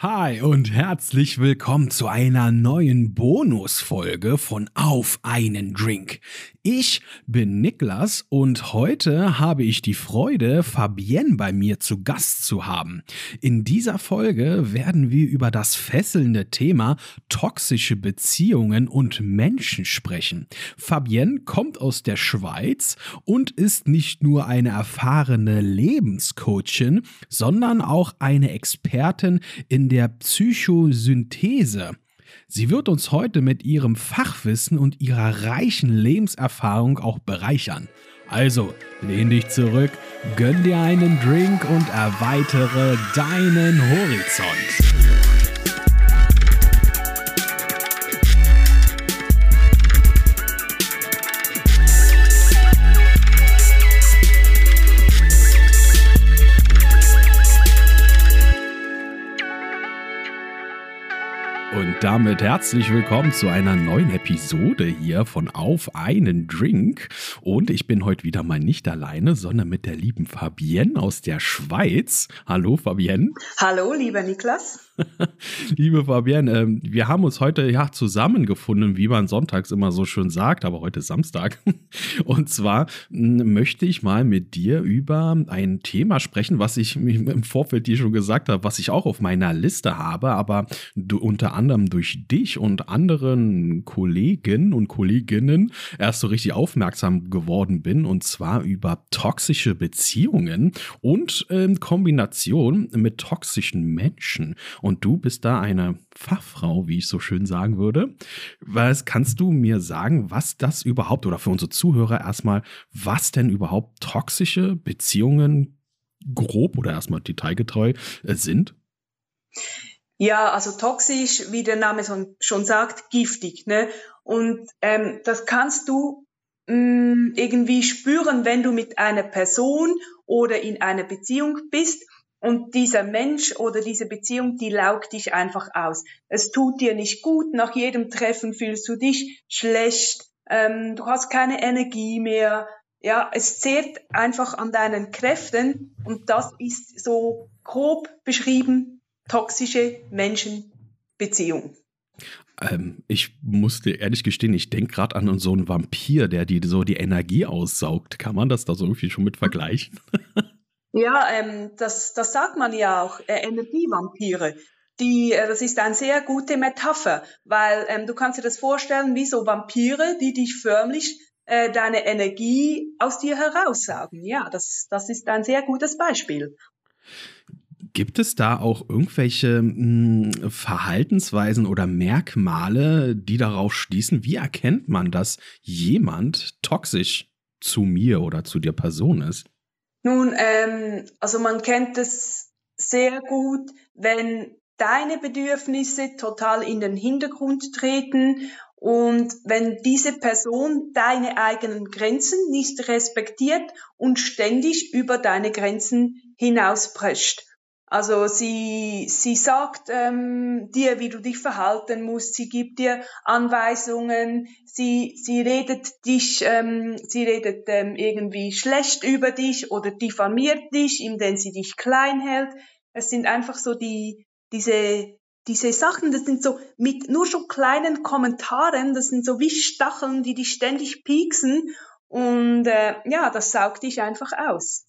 Hi und herzlich willkommen zu einer neuen Bonusfolge von Auf einen Drink. Ich bin Niklas und heute habe ich die Freude, Fabienne bei mir zu Gast zu haben. In dieser Folge werden wir über das fesselnde Thema toxische Beziehungen und Menschen sprechen. Fabienne kommt aus der Schweiz und ist nicht nur eine erfahrene Lebenscoachin, sondern auch eine Expertin in der Psychosynthese. Sie wird uns heute mit ihrem Fachwissen und ihrer reichen Lebenserfahrung auch bereichern. Also, lehn dich zurück, gönn dir einen Drink und erweitere deinen Horizont. Und damit herzlich willkommen zu einer neuen Episode hier von Auf einen Drink. Und ich bin heute wieder mal nicht alleine, sondern mit der lieben Fabienne aus der Schweiz. Hallo Fabienne. Hallo, lieber Niklas. Liebe Fabienne, äh, wir haben uns heute ja zusammengefunden, wie man sonntags immer so schön sagt, aber heute ist Samstag. Und zwar möchte ich mal mit dir über ein Thema sprechen, was ich im Vorfeld dir schon gesagt habe, was ich auch auf meiner Liste habe, aber du, unter anderem durch dich und anderen Kollegen und Kolleginnen erst so richtig aufmerksam geworden bin, und zwar über toxische Beziehungen und in ähm, Kombination mit toxischen Menschen. Und du bist da eine Fachfrau, wie ich so schön sagen würde. Was kannst du mir sagen, was das überhaupt oder für unsere Zuhörer erstmal, was denn überhaupt toxische Beziehungen grob oder erstmal detailgetreu äh, sind? Ja, also toxisch, wie der Name schon sagt, giftig. Ne? Und ähm, das kannst du mh, mm, irgendwie spüren, wenn du mit einer Person oder in einer Beziehung bist und dieser Mensch oder diese Beziehung, die laugt dich einfach aus. Es tut dir nicht gut, nach jedem Treffen fühlst du dich schlecht, ähm, du hast keine Energie mehr. Ja, es zehrt einfach an deinen Kräften und das ist so grob beschrieben toxische Menschenbeziehung. Ähm, ich musste ehrlich gestehen, ich denke gerade an so einen Vampir, der die so die Energie aussaugt. Kann man das da so irgendwie schon mit vergleichen? Ja, ähm, das, das sagt man ja auch, äh, Energievampire. Die, äh, das ist eine sehr gute Metapher, weil ähm, du kannst dir das vorstellen wie so Vampire, die dich förmlich äh, deine Energie aus dir heraussaugen. Ja, das, das ist ein sehr gutes Beispiel. Gibt es da auch irgendwelche mh, hm, Verhaltensweisen oder Merkmale, die darauf schließen? Wie erkennt man, dass jemand toxisch zu mir oder zu der Person ist? Nun, ähm, also man kennt es sehr gut, wenn deine Bedürfnisse total in den Hintergrund treten und wenn diese Person deine eigenen Grenzen nicht respektiert und ständig über deine Grenzen hinausprescht. Also sie, sie sagt ähm, dir, wie du dich verhalten musst, sie gibt dir Anweisungen, sie, sie redet dich, ähm, sie redet ähm, irgendwie schlecht über dich oder diffamiert dich, indem sie dich klein hält. Es sind einfach so die, diese, diese Sachen, das sind so mit nur schon kleinen Kommentaren, das sind so wie Stacheln, die dich ständig pieksen und äh, ja, das saugt dich einfach aus.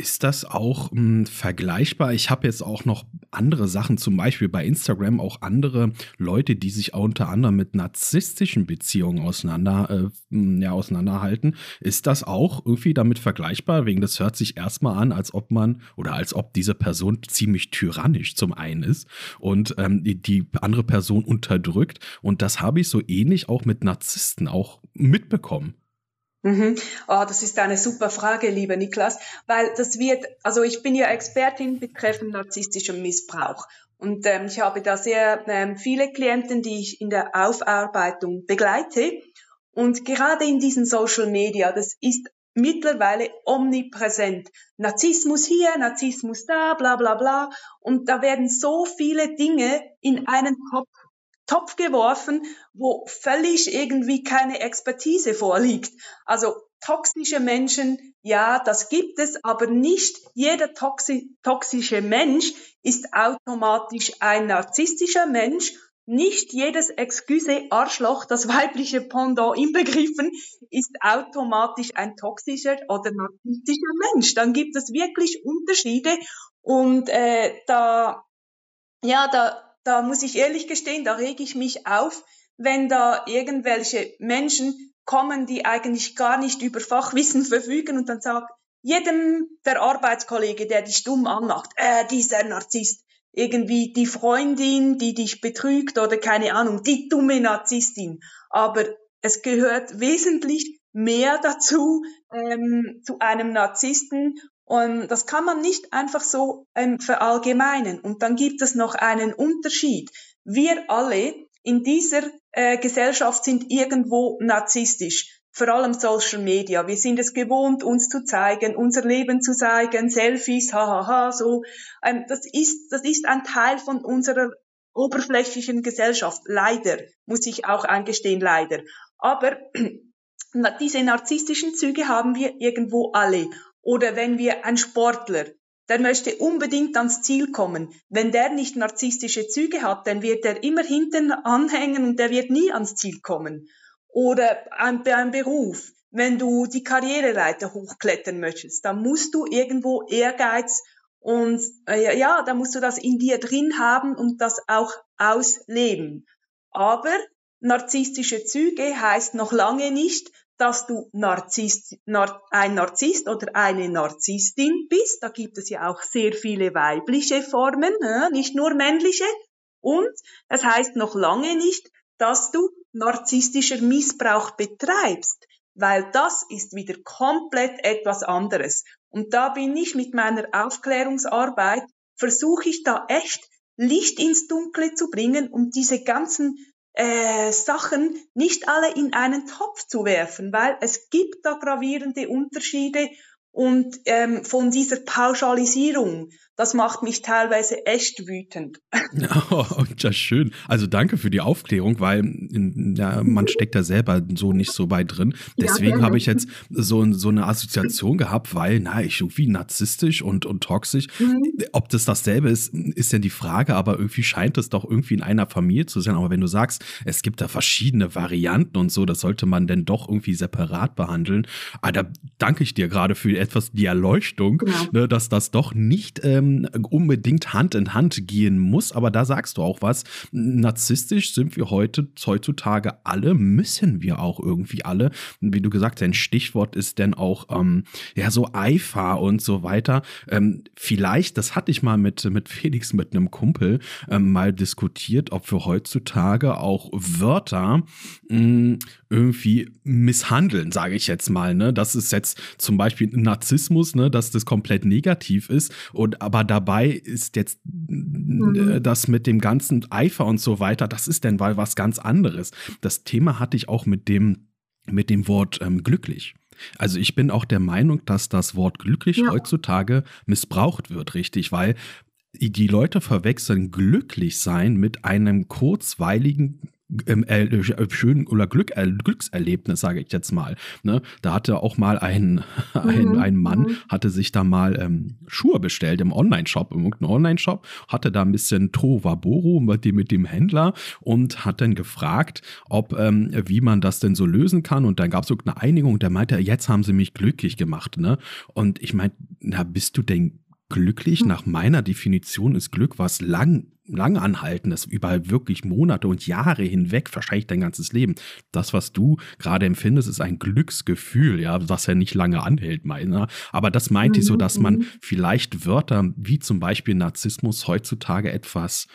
Ist das auch mh, hm, vergleichbar? Ich habe jetzt auch noch andere Sachen, zum Beispiel bei Instagram auch andere Leute, die sich unter anderem mit narzisstischen Beziehungen auseinander, äh, hm, ja, auseinanderhalten. Ist das auch irgendwie damit vergleichbar? Wegen das hört sich erstmal an, als ob man oder als ob diese Person ziemlich tyrannisch zum einen ist und ähm, die andere Person unterdrückt. Und das habe ich so ähnlich auch mit Narzissten auch mitbekommen. Mhm. Oh, das ist eine super Frage, lieber Niklas, weil das wird, also ich bin ja Expertin betreffend narzisstischem Missbrauch und ähm, ich habe da sehr ähm, viele Klienten, die ich in der Aufarbeitung begleite und gerade in diesen Social Media, das ist mittlerweile omnipräsent. Narzissmus hier, Narzissmus da, bla bla bla. Und da werden so viele Dinge in einen Kopf Topf geworfen, wo völlig irgendwie keine Expertise vorliegt. Also toxische Menschen, ja, das gibt es, aber nicht jeder toxi toxische Mensch ist automatisch ein narzisstischer Mensch. Nicht jedes Excuse Arschloch, das weibliche Pendant inbegriffen, ist automatisch ein toxischer oder narzisstischer Mensch. Dann gibt es wirklich Unterschiede und äh, da, ja, da, da muss ich ehrlich gestehen, da rege ich mich auf, wenn da irgendwelche Menschen kommen, die eigentlich gar nicht über Fachwissen verfügen und dann sagt, jedem der Arbeitskollege, der dich dumm anmacht, äh, dieser Narzisst, irgendwie die Freundin, die dich betrügt oder keine Ahnung, die dumme Narzisstin. Aber es gehört wesentlich mehr dazu ähm, zu einem Narzissten und das kann man nicht einfach so ähm, verallgemeinen. Und dann gibt es noch einen Unterschied. Wir alle in dieser äh, Gesellschaft sind irgendwo narzisstisch. Vor allem Social Media. Wir sind es gewohnt, uns zu zeigen, unser Leben zu zeigen, Selfies, hahaha, so. Ähm, das ist, das ist ein Teil von unserer oberflächlichen Gesellschaft. Leider, muss ich auch eingestehen, leider. Aber diese narzisstischen Züge haben wir irgendwo alle. Oder wenn wir ein Sportler, der möchte unbedingt ans Ziel kommen. Wenn der nicht narzisstische Züge hat, dann wird er immer hinten anhängen und der wird nie ans Ziel kommen. Oder ein, ein Beruf. Wenn du die Karriereleiter hochklettern möchtest, dann musst du irgendwo Ehrgeiz und äh, ja, da musst du das in dir drin haben und das auch ausleben. Aber narzisstische Züge heißt noch lange nicht, dass du Narzisst, Nar ein Narzisst oder eine Narzisstin bist. Da gibt es ja auch sehr viele weibliche Formen, äh, nicht nur männliche. Und es heißt noch lange nicht, dass du narzisstischer Missbrauch betreibst, weil das ist wieder komplett etwas anderes. Und da bin ich mit meiner Aufklärungsarbeit, versuche ich da echt Licht ins Dunkle zu bringen, um diese ganzen äh, Sachen nicht alle in einen Topf zu werfen, weil es gibt da gravierende Unterschiede und ähm, von dieser Pauschalisierung das macht mich teilweise echt wütend. Oh, ja, schön. Also danke für die Aufklärung, weil ja, man steckt da selber so nicht so weit drin. Deswegen ja, habe ich jetzt so, so eine Assoziation gehabt, weil, na, ich irgendwie narzisstisch und, und toxisch. Mhm. Ob das dasselbe ist, ist ja die Frage, aber irgendwie scheint es doch irgendwie in einer Familie zu sein. Aber wenn du sagst, es gibt da verschiedene Varianten und so, das sollte man denn doch irgendwie separat behandeln. Ah, da danke ich dir gerade für etwas die Erleuchtung, ja. ne, dass das doch nicht ähm, unbedingt Hand in Hand gehen muss. Aber da sagst du auch was. Narzisstisch sind wir heute, heutzutage alle, müssen wir auch irgendwie alle. Wie du gesagt hast, ein Stichwort ist denn auch, ähm, ja, so Eifer und so weiter. Ähm, vielleicht, das hatte ich mal mit, mit Felix, mit einem Kumpel, ähm, mal diskutiert, ob wir heutzutage auch Wörter mh, mm, irgendwie misshandeln, sage ich jetzt mal. Ne? Das ist jetzt zum Beispiel Narzissmus, ne? dass das komplett negativ ist. Und aber dabei ist jetzt mhm. Äh, das mit dem ganzen Eifer und so weiter, das ist denn mal was ganz anderes. Das Thema hatte ich auch mit dem, mit dem Wort ähm, glücklich. Also ich bin auch der Meinung, dass das Wort glücklich ja. heutzutage missbraucht wird, richtig, weil die Leute verwechseln glücklich sein mit einem kurzweiligen ähm, äh, äh, schön oder Glück, äh, Glückserlebnis, sage ich jetzt mal. Ne? Da hatte auch mal ein, ein, mhm. ein Mann, mhm. hatte sich da mal ähm, Schuhe bestellt im Online-Shop, im irgendeinem Online-Shop, hatte da ein bisschen Tovaboro mit dem, mit dem Händler und hat dann gefragt, ob, ähm, wie man das denn so lösen kann. Und dann gab es irgendeine Einigung, der meinte, jetzt haben sie mich glücklich gemacht. Ne? Und ich meinte, na, bist du denn glücklich? Hm. Nach meiner Definition ist Glück was lang langanhaltendes, über wirklich Monate und Jahre hinweg, wahrscheinlich dein ganzes Leben. Das, was du gerade empfindest, ist ein Glücksgefühl, ja, was ja nicht lange anhält, meiner. Aber das meinte ich so, dass man mhm. vielleicht Wörter wie zum Beispiel Narzissmus heutzutage etwas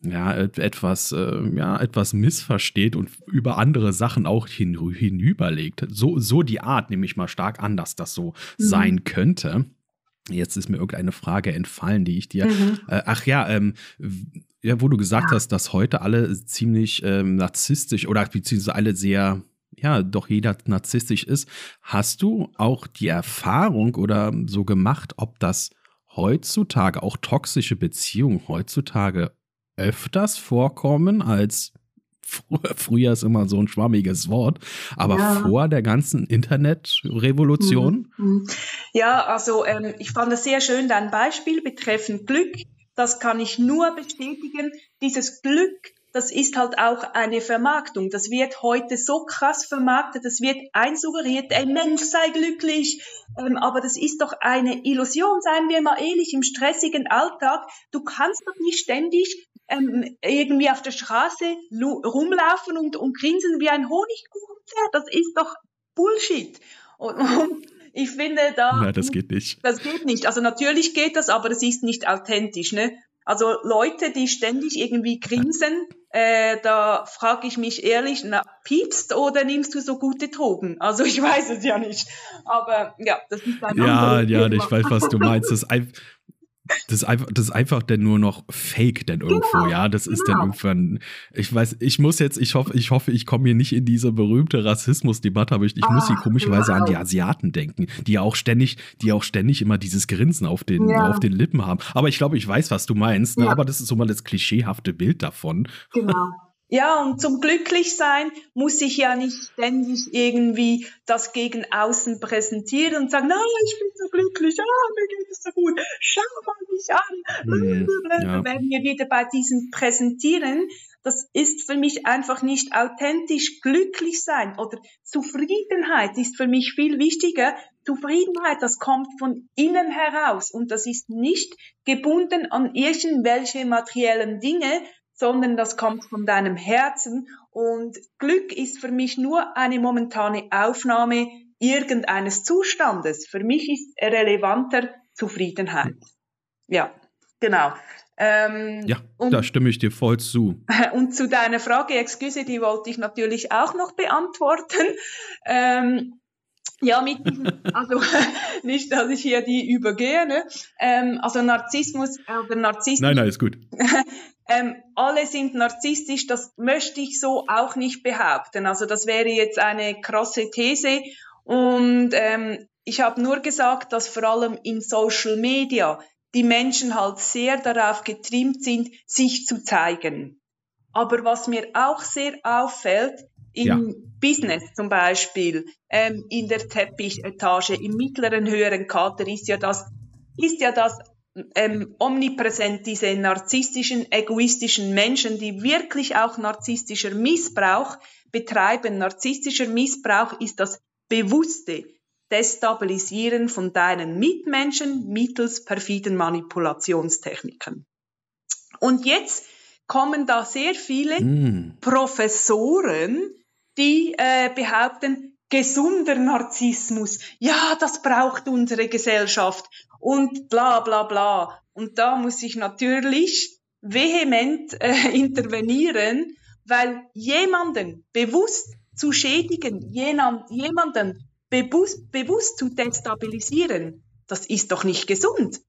ja, etwas, äh, ja, etwas missversteht und über andere Sachen auch hin, hinüberlegt. So, so die Art nehme ich mal stark an, dass das so mhm. sein könnte. Jetzt ist mir irgendeine Frage entfallen, die ich dir. Mhm. Äh, ach ja, ähm, ja, wo du gesagt ja. hast, dass heute alle ziemlich ähm, narzisstisch oder beziehungsweise alle sehr, ja, doch jeder narzisstisch ist. Hast du auch die Erfahrung oder so gemacht, ob das heutzutage, auch toxische Beziehungen heutzutage öfters vorkommen als früher ist immer so ein schwammiges Wort, aber ja. vor der ganzen Internetrevolution? Mhm. Mhm. Ja, also ähm, ich fand es sehr schön, dein Beispiel betreffend Glück. Das kann ich nur bestätigen. Dieses Glück das ist halt auch eine Vermarktung. Das wird heute so krass vermarktet, das wird einsuggeriert, ein Mensch sei glücklich. Ähm, aber das ist doch eine Illusion, seien wir mal ehrlich, im stressigen Alltag. Du kannst doch nicht ständig ähm, irgendwie auf der Straße rumlaufen und, und grinsen wie ein Honigkuchenpferd. Das ist doch Bullshit. Und, und ich finde da. Nein, das geht nicht. Das geht nicht. Also natürlich geht das, aber das ist nicht authentisch. Ne? Also Leute, die ständig irgendwie grinsen, äh, da frage ich mich ehrlich, na, piepst oder nimmst du so gute Drogen? Also ich weiß es ja nicht. Aber ja, das ist ein Ja, ja, ich weiß, was du meinst. Das, das ist einfach, das ist einfach denn nur noch Fake denn irgendwo, genau, ja. Das ist genau. dann irgendwann, ich weiß, ich muss jetzt, ich hoffe, ich hoffe, ich komme hier nicht in diese berühmte Rassismusdebatte, aber ich, ich ah, muss hier komischerweise genau. an die Asiaten denken, die ja auch ständig, die auch ständig immer dieses Grinsen auf den, ja. auf den Lippen haben. Aber ich glaube, ich weiß, was du meinst, ne? ja. aber das ist so mal das klischeehafte Bild davon. Genau. Ja, und zum Glücklichsein muss ich ja nicht ständig irgendwie das gegen außen präsentieren und sagen, na, ich bin so glücklich, ah, mir geht es so gut, schau mal mich an. Mhm, ja. Wenn wir wieder bei diesem Präsentieren, das ist für mich einfach nicht authentisch glücklich sein oder Zufriedenheit ist für mich viel wichtiger. Zufriedenheit, das kommt von innen heraus und das ist nicht gebunden an irgendwelche materiellen Dinge, sondern das kommt von deinem Herzen. Und Glück ist für mich nur eine momentane Aufnahme irgendeines Zustandes. Für mich ist relevanter Zufriedenheit. Ja, genau. Ähm, ja, da stimme ich dir voll zu. Und zu deiner Frage, Excuse, die wollte ich natürlich auch noch beantworten. Ähm, ja, mit diesem, also nicht, dass ich hier die übergehe, ne? Ähm, also Narzissmus oder Narzissmus. Nein, nein, ist gut. ähm, alle sind narzisstisch, das möchte ich so auch nicht behaupten. Also das wäre jetzt eine krasse These. Und ähm, ich habe nur gesagt, dass vor allem in Social Media die Menschen halt sehr darauf getrimmt sind, sich zu zeigen. Aber was mir auch sehr auffällt, im ja. Business zum Beispiel, ähm, in der Teppichetage, im mittleren, höheren Kater ist ja das, ist ja das ähm, omnipräsent, diese narzisstischen, egoistischen Menschen, die wirklich auch narzisstischer Missbrauch betreiben. Narzisstischer Missbrauch ist das bewusste Destabilisieren von deinen Mitmenschen mittels perfiden Manipulationstechniken. Und jetzt kommen da sehr viele mm. Professoren, die äh, behaupten, gesunder Narzissmus, ja, das braucht unsere Gesellschaft und bla bla bla. Und da muss ich natürlich vehement äh, intervenieren, weil jemanden bewusst zu schädigen, jemanden bewusst, bewusst zu destabilisieren, das ist doch nicht gesund.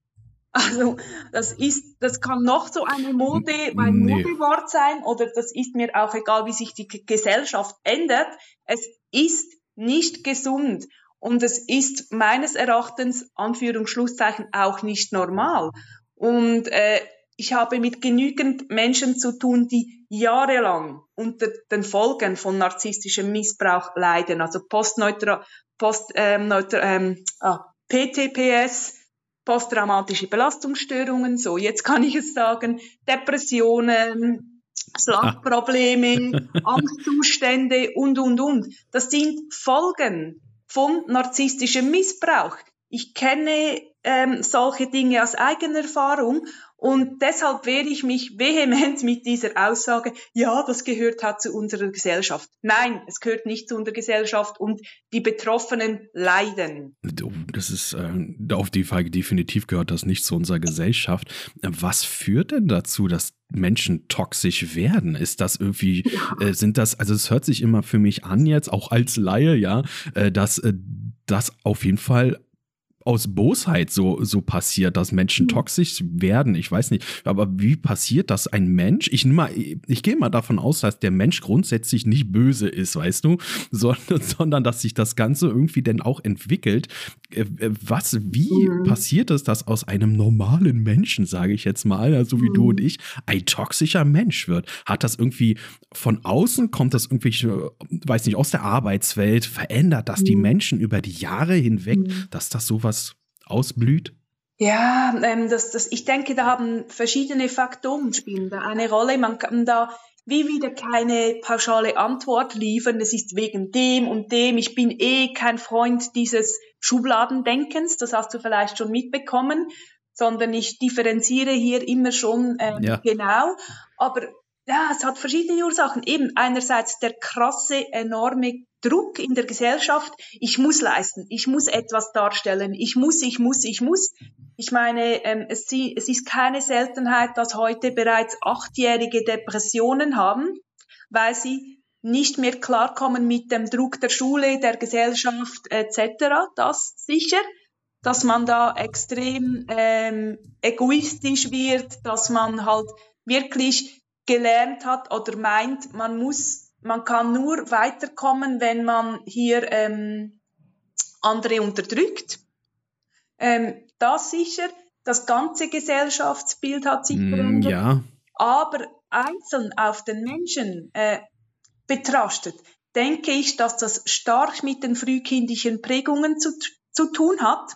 Also das ist, das kann noch so eine Mode, ein nee. Modewort sein oder das ist mir auch egal, wie sich die Gesellschaft ändert. Es ist nicht gesund und es ist meines Erachtens Anführungsschlusszeichen auch nicht normal. Und äh, ich habe mit genügend Menschen zu tun, die jahrelang unter den Folgen von narzisstischem Missbrauch leiden, also postneutra, post, ähm, neutra, ähm, ah, PTPS, posttraumatische Belastungsstörungen, so jetzt kann ich es sagen, Depressionen, Schlafprobleme, Angstzustände und, und, und. Das sind Folgen von narzisstischem Missbrauch. Ich kenne ähm, solche Dinge aus eigener Erfahrung und deshalb wehre ich mich vehement mit dieser Aussage, ja, das gehört halt zu unserer Gesellschaft. Nein, es gehört nicht zu unserer Gesellschaft und die Betroffenen leiden. Das ist, äh, auf die Frage definitiv gehört das nicht zu unserer Gesellschaft. Was führt denn dazu, dass Menschen toxisch werden? Ist das irgendwie, äh, sind das, also es hört sich immer für mich an jetzt, auch als Laie, ja, äh, dass äh, das auf jeden Fall aus Bosheit so, so passiert, dass Menschen mhm. toxisch werden. Ich weiß nicht, aber wie passiert das ein Mensch? Ich, mal, ich gehe mal davon aus, dass der Mensch grundsätzlich nicht böse ist, weißt du, sondern, sondern dass sich das Ganze irgendwie dann auch entwickelt. Äh, äh, was, wie mhm. passiert es, dass aus einem normalen Menschen, sage ich jetzt mal, so also wie mhm. du und ich, ein toxischer Mensch wird? Hat das irgendwie von außen, kommt das irgendwie, weiß nicht, aus der Arbeitswelt, verändert das die mhm. Menschen über die Jahre hinweg, mhm. dass das sowas ausblüht? Ja, ähm, das, das, ich denke, da haben verschiedene Faktoren spielen da eine Rolle. Man kann da wie wieder keine pauschale Antwort liefern. Es ist wegen dem und dem. Ich bin eh kein Freund dieses Schubladendenkens. Das hast du vielleicht schon mitbekommen, sondern ich differenziere hier immer schon ähm, ja. genau. Aber ja, es hat verschiedene Ursachen. Eben einerseits der krasse, enorme Druck in der Gesellschaft. Ich muss leisten, ich muss etwas darstellen, ich muss, ich muss, ich muss. Ich meine, ähm, es, es ist keine Seltenheit, dass heute bereits Achtjährige Depressionen haben, weil sie nicht mehr klarkommen mit dem Druck der Schule, der Gesellschaft etc. Das sicher, dass man da extrem ähm, egoistisch wird, dass man halt wirklich gelernt hat oder meint, man muss, man kann nur weiterkommen, wenn man hier ähm, andere unterdrückt. Ähm, das sicher, das ganze Gesellschaftsbild hat sich mm, verändert. Ja. Aber einzeln auf den Menschen äh, betrachtet, denke ich, dass das stark mit den frühkindlichen Prägungen zu, zu tun hat.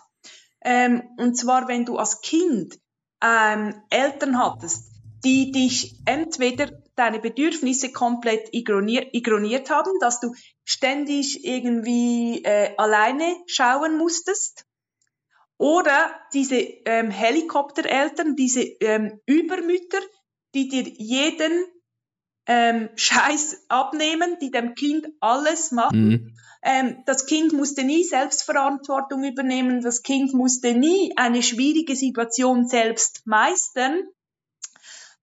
Ähm, und zwar, wenn du als Kind ähm, Eltern hattest, die dich entweder deine Bedürfnisse komplett ignoriert, ignoriert haben, dass du ständig irgendwie äh, alleine schauen musstest. Oder diese ähm, Helikoptereltern, diese ähm, Übermütter, die dir jeden ähm, Scheiß abnehmen, die dem Kind alles machen. Mhm. Ähm, das Kind musste nie Selbstverantwortung übernehmen, das Kind musste nie eine schwierige Situation selbst meistern.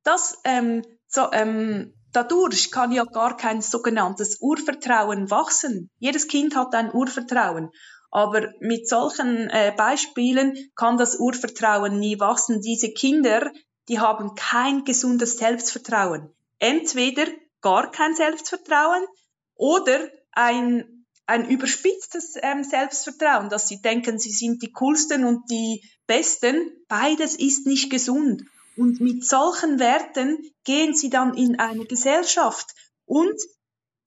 Das, ähm, so, ähm, dadurch kann ja gar kein sogenanntes Urvertrauen wachsen. Jedes Kind hat ein Urvertrauen. Aber mit solchen äh, Beispielen kann das Urvertrauen nie wachsen. Diese Kinder, die haben kein gesundes Selbstvertrauen. Entweder gar kein Selbstvertrauen oder ein, ein überspitztes ähm, Selbstvertrauen, dass sie denken, sie sind die coolsten und die besten. Beides ist nicht gesund. Und mit solchen Werten gehen sie dann in eine Gesellschaft und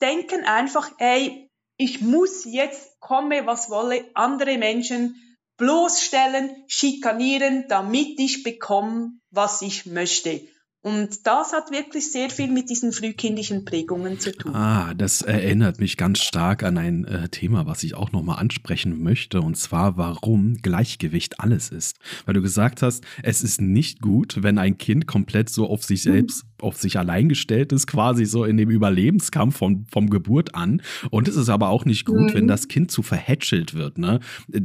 denken einfach, ey, ich muss jetzt, komme was wolle, andere Menschen bloßstellen, schikanieren, damit ich bekomme, was ich möchte. Und das hat wirklich sehr viel mit diesen frühkindlichen Prägungen zu tun. Ah, das erinnert mich ganz stark an ein äh, Thema, was ich auch nochmal ansprechen möchte, und zwar, warum Gleichgewicht alles ist. Weil du gesagt hast, es ist nicht gut, wenn ein Kind komplett so auf sich selbst, mhm. auf sich allein gestellt ist, quasi so in dem Überlebenskampf vom, vom Geburt an. Und es ist aber auch nicht gut, mhm. wenn das Kind zu verhätschelt wird. Ne? Äh,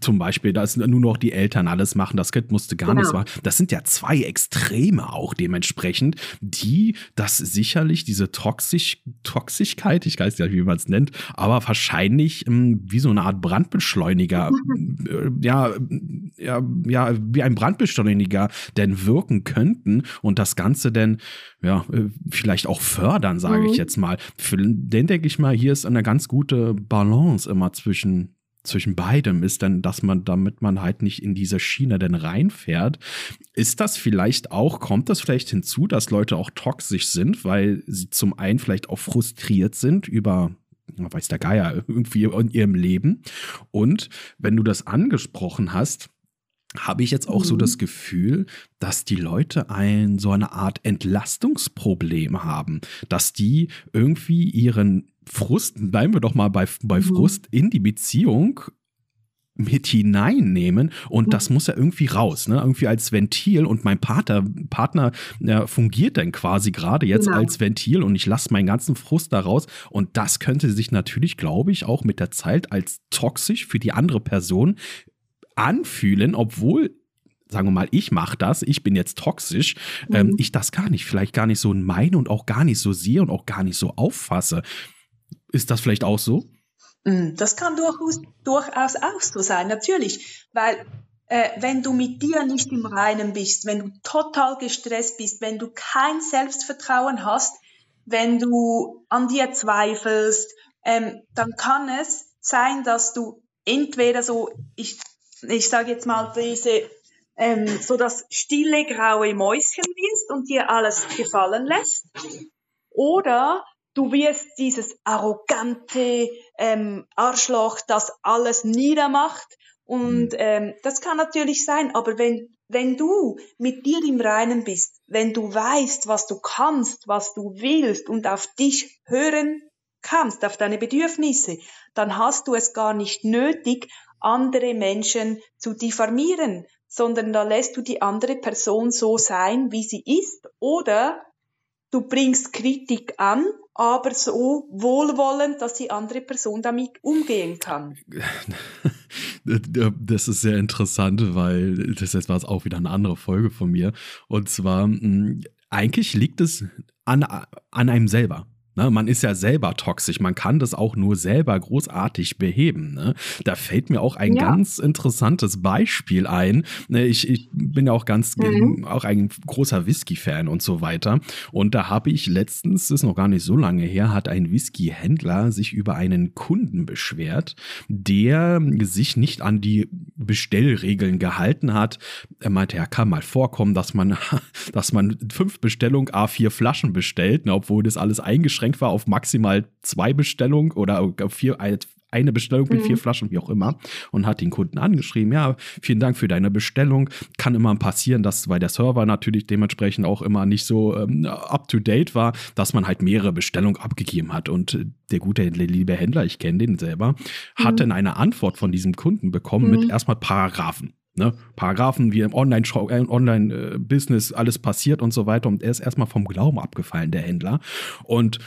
zum Beispiel, dass nur noch die Eltern alles machen, das Kind musste gar genau. nichts machen. Das sind ja zwei Extreme auch, dementsprechend dementsprechend, die das sicherlich, diese Toxisch, Toxigkeit, ich weiß nicht, wie man es nennt, aber wahrscheinlich ähm, wie so eine Art Brandbeschleuniger, äh, ja, ja, ja, wie ein Brandbeschleuniger denn wirken könnten und das Ganze denn, ja, äh, vielleicht auch fördern, sage mhm. ich jetzt mal. Für den denke ich mal, hier ist eine ganz gute Balance immer zwischen zwischen beidem ist, denn dass man, damit man halt nicht in diese Schiene denn reinfährt, ist das vielleicht auch, kommt das vielleicht hinzu, dass Leute auch toxisch sind, weil sie zum einen vielleicht auch frustriert sind über weiß der Geier, irgendwie in ihrem Leben. Und wenn du das angesprochen hast, habe ich jetzt auch mhm. so das Gefühl, dass die Leute ein so eine Art Entlastungsproblem haben, dass die irgendwie ihren Frust, bleiben wir doch mal bei, bei mhm. Frust in die Beziehung mit hineinnehmen und mhm. das muss ja irgendwie raus, ne? Irgendwie als Ventil und mein Partner, Partner ja, fungiert dann quasi gerade jetzt genau. als Ventil und ich lasse meinen ganzen Frust da raus und das könnte sich natürlich, glaube ich, auch mit der Zeit als toxisch für die andere Person anfühlen, obwohl sagen wir mal, ich mache das, ich bin jetzt toxisch, ähm, mhm. ähm, ich das gar nicht, vielleicht gar nicht so meine und auch gar nicht so sehe und auch gar nicht so auffasse. Ist das vielleicht auch so? Mm, das kann durchaus, durchaus auch so sein, natürlich, weil äh, wenn du mit dir nicht im Reinen bist, wenn du total gestresst bist, wenn du kein Selbstvertrauen hast, wenn du an dir zweifelst, ähm, dann kann es sein, dass du entweder so, ich, ich sage jetzt mal diese, ähm, so das stille graue Mäuschen bist und dir alles gefallen lässt, oder du wirst dieses arrogante ähm, Arschloch, das alles niedermacht und mhm. ähm, das kann natürlich sein, aber wenn, wenn du mit dir im Reinen bist, wenn du weißt, was du kannst, was du willst und auf dich hören kannst, auf deine Bedürfnisse, dann hast du es gar nicht nötig, andere Menschen zu diffamieren, sondern da lässt du die andere Person so sein, wie sie ist, oder du bringst Kritik an, aber so wohlwollend, dass die andere Person damit umgehen kann. Das ist sehr interessant, weil das jetzt war es auch wieder eine andere Folge von mir. Und zwar, hm, eigentlich liegt es an, an einem selber. Ne, man ist ja selber toxisch, man kann das auch nur selber großartig beheben. Ne? Da fällt mir auch ein ja. ganz interessantes Beispiel ein. Ne, ich, ich bin ja auch ganz mhm. auch ein großer Whisky-Fan und so weiter. Und da habe ich letztens, das ist noch gar nicht so lange her, hat ein Whisky-Händler sich über einen Kunden beschwert, der sich nicht an die Bestellregeln gehalten hat. Er meinte, ja, kann mal vorkommen, dass man, dass man fünf Bestellungen A4 Flaschen bestellt, ne, obwohl das alles eingeschränkt beschränkt war auf maximal zwei Bestellungen oder vier, eine Bestellung mit mhm. vier Flaschen, wie auch immer, und hat den Kunden angeschrieben, ja, vielen Dank für deine Bestellung. Kann immer passieren, dass, weil der Server natürlich dementsprechend auch immer nicht so ähm, up-to-date war, dass man halt mehrere Bestellungen abgegeben hat. Und der gute, liebe Händler, ich kenne den selber, mhm. hat dann eine Antwort von diesem Kunden bekommen mhm. mit erstmal Paragraphen. Ne, Paragraphen, wie im Online-Business äh, alles passiert und so weiter. Und er ist erstmal vom Glauben abgefallen, der Händler. Und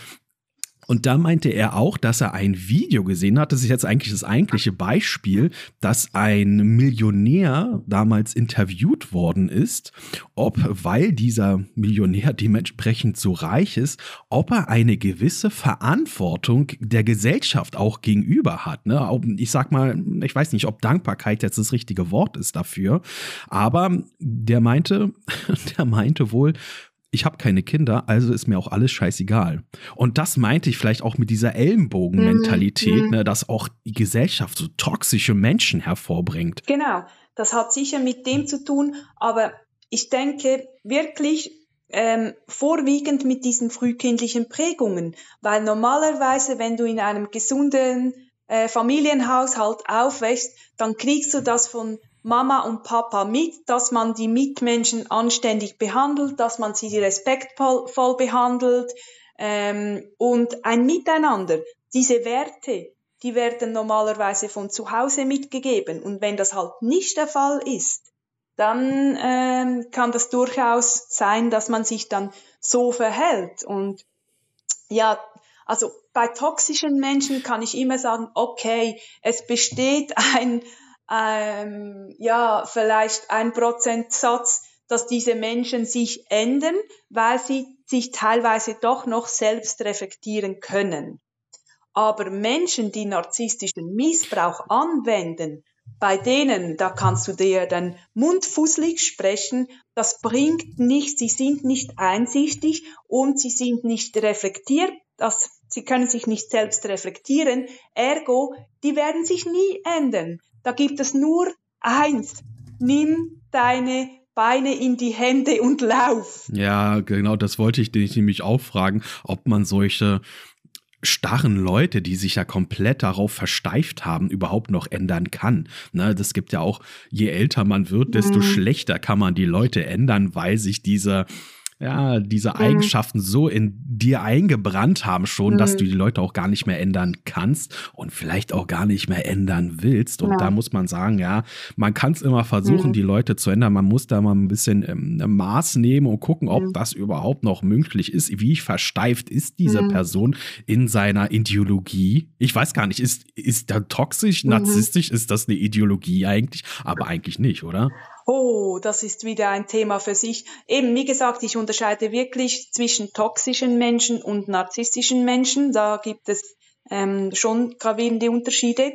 und da meinte er auch, dass er ein Video gesehen hat. Das ist jetzt eigentlich das eigentliche Beispiel, dass ein Millionär damals interviewt worden ist, ob, weil dieser Millionär dementsprechend so reich ist, ob er eine gewisse Verantwortung der Gesellschaft auch gegenüber hat. Ne? Ich sag mal, ich weiß nicht, ob Dankbarkeit jetzt das richtige Wort ist dafür, aber der meinte, der meinte wohl, ich habe keine Kinder, also ist mir auch alles scheißegal. Und das meinte ich vielleicht auch mit dieser Ellenbogenmentalität, mhm. ne, dass auch die Gesellschaft so toxische Menschen hervorbringt. Genau, das hat sicher mit dem zu tun, aber ich denke wirklich ähm, vorwiegend mit diesen frühkindlichen Prägungen, weil normalerweise, wenn du in einem gesunden äh, Familienhaushalt aufwächst, dann kriegst du das von Mama und Papa mit, dass man die Mitmenschen anständig behandelt, dass man sie respektvoll behandelt ähm, und ein Miteinander. Diese Werte, die werden normalerweise von zu Hause mitgegeben. Und wenn das halt nicht der Fall ist, dann ähm, kann das durchaus sein, dass man sich dann so verhält. Und ja, also bei toxischen Menschen kann ich immer sagen, okay, es besteht ein, ähm, ja, vielleicht ein Prozentsatz, dass diese Menschen sich ändern, weil sie sich teilweise doch noch selbst reflektieren können. Aber Menschen, die narzisstischen Missbrauch anwenden, bei denen, da kannst du dir den Mund fußlig sprechen, das bringt nichts, sie sind nicht einsichtig und sie sind nicht reflektiert, das, sie können sich nicht selbst reflektieren, ergo, die werden sich nie ändern. Da gibt es nur eins. Nimm deine Beine in die Hände und lauf. Ja, genau, das wollte ich dich nämlich auch fragen, ob man solche starren Leute, die sich ja komplett darauf versteift haben, überhaupt noch ändern kann. Ne, das gibt ja auch, je älter man wird, desto mhm. schlechter kann man die Leute ändern, weil sich diese ja, diese mhm. Eigenschaften so in dir eingebrannt haben schon, mhm. dass du die Leute auch gar nicht mehr ändern kannst und vielleicht auch gar nicht mehr ändern willst. Und ja. da muss man sagen, ja, man kann es immer versuchen, mhm. die Leute zu ändern. Man muss da mal ein bisschen ähm, Maß nehmen und gucken, ob mhm. das überhaupt noch möglich ist. Wie versteift ist diese mhm. Person in seiner Ideologie? Ich weiß gar nicht, ist, ist da toxisch, mhm. narzisstisch? Ist das eine Ideologie eigentlich? Aber eigentlich nicht, oder? Oh, das ist wieder ein Thema für sich. Eben, wie gesagt, ich unterscheide wirklich zwischen toxischen Menschen und narzisstischen Menschen. Da gibt es ähm, schon gravierende Unterschiede.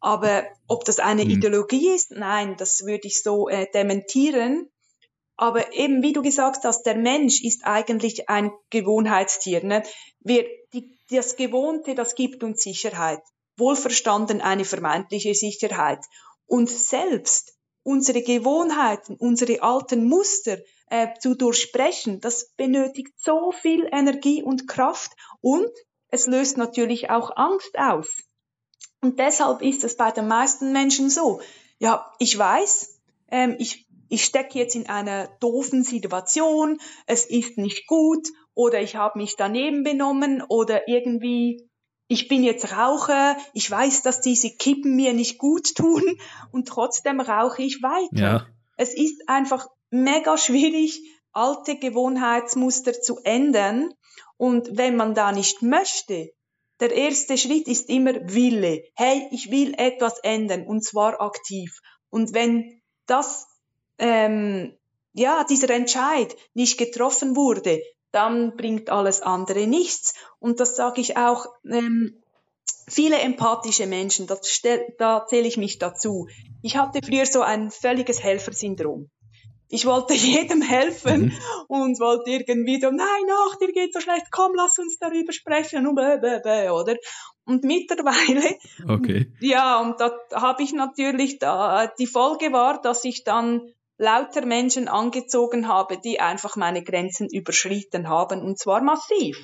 Aber ob das eine mhm. Ideologie ist, nein, das würde ich so äh, dementieren. Aber eben, wie du gesagt hast, der Mensch ist eigentlich ein Gewohnheitstier. Ne? Wir, die, das Gewohnte, das gibt uns Sicherheit. Wohlverstanden eine vermeintliche Sicherheit. Und selbst unsere Gewohnheiten, unsere alten Muster äh, zu durchsprechen, das benötigt so viel Energie und Kraft und es löst natürlich auch Angst aus. Und deshalb ist es bei den meisten Menschen so. Ja, ich weiß, ähm, ich, ich stecke jetzt in einer doofen Situation, es ist nicht gut oder ich habe mich daneben benommen oder irgendwie ich bin jetzt Raucher, ich weiß, dass diese Kippen mir nicht gut tun und trotzdem rauche ich weiter. Ja. Es ist einfach mega schwierig, alte Gewohnheitsmuster zu ändern. Und wenn man da nicht möchte, der erste Schritt ist immer Wille. Hey, ich will etwas ändern und zwar aktiv. Und wenn das, ähm, ja, dieser Entscheid nicht getroffen wurde, dann bringt alles andere nichts. Und das sage ich auch, ähm, viele empathische Menschen, das da zähle ich mich dazu. Ich hatte früher so ein völliges Helfersyndrom. Ich wollte jedem helfen mhm. und wollte irgendwie so, nein, ach, dir geht so schlecht, komm, lass uns darüber sprechen, und bäh, bäh, bäh, oder? Und mittlerweile, okay. ja, und da habe ich natürlich, da, die Folge war, dass ich dann lauter Menschen angezogen habe, die einfach meine Grenzen überschritten haben, und zwar massiv.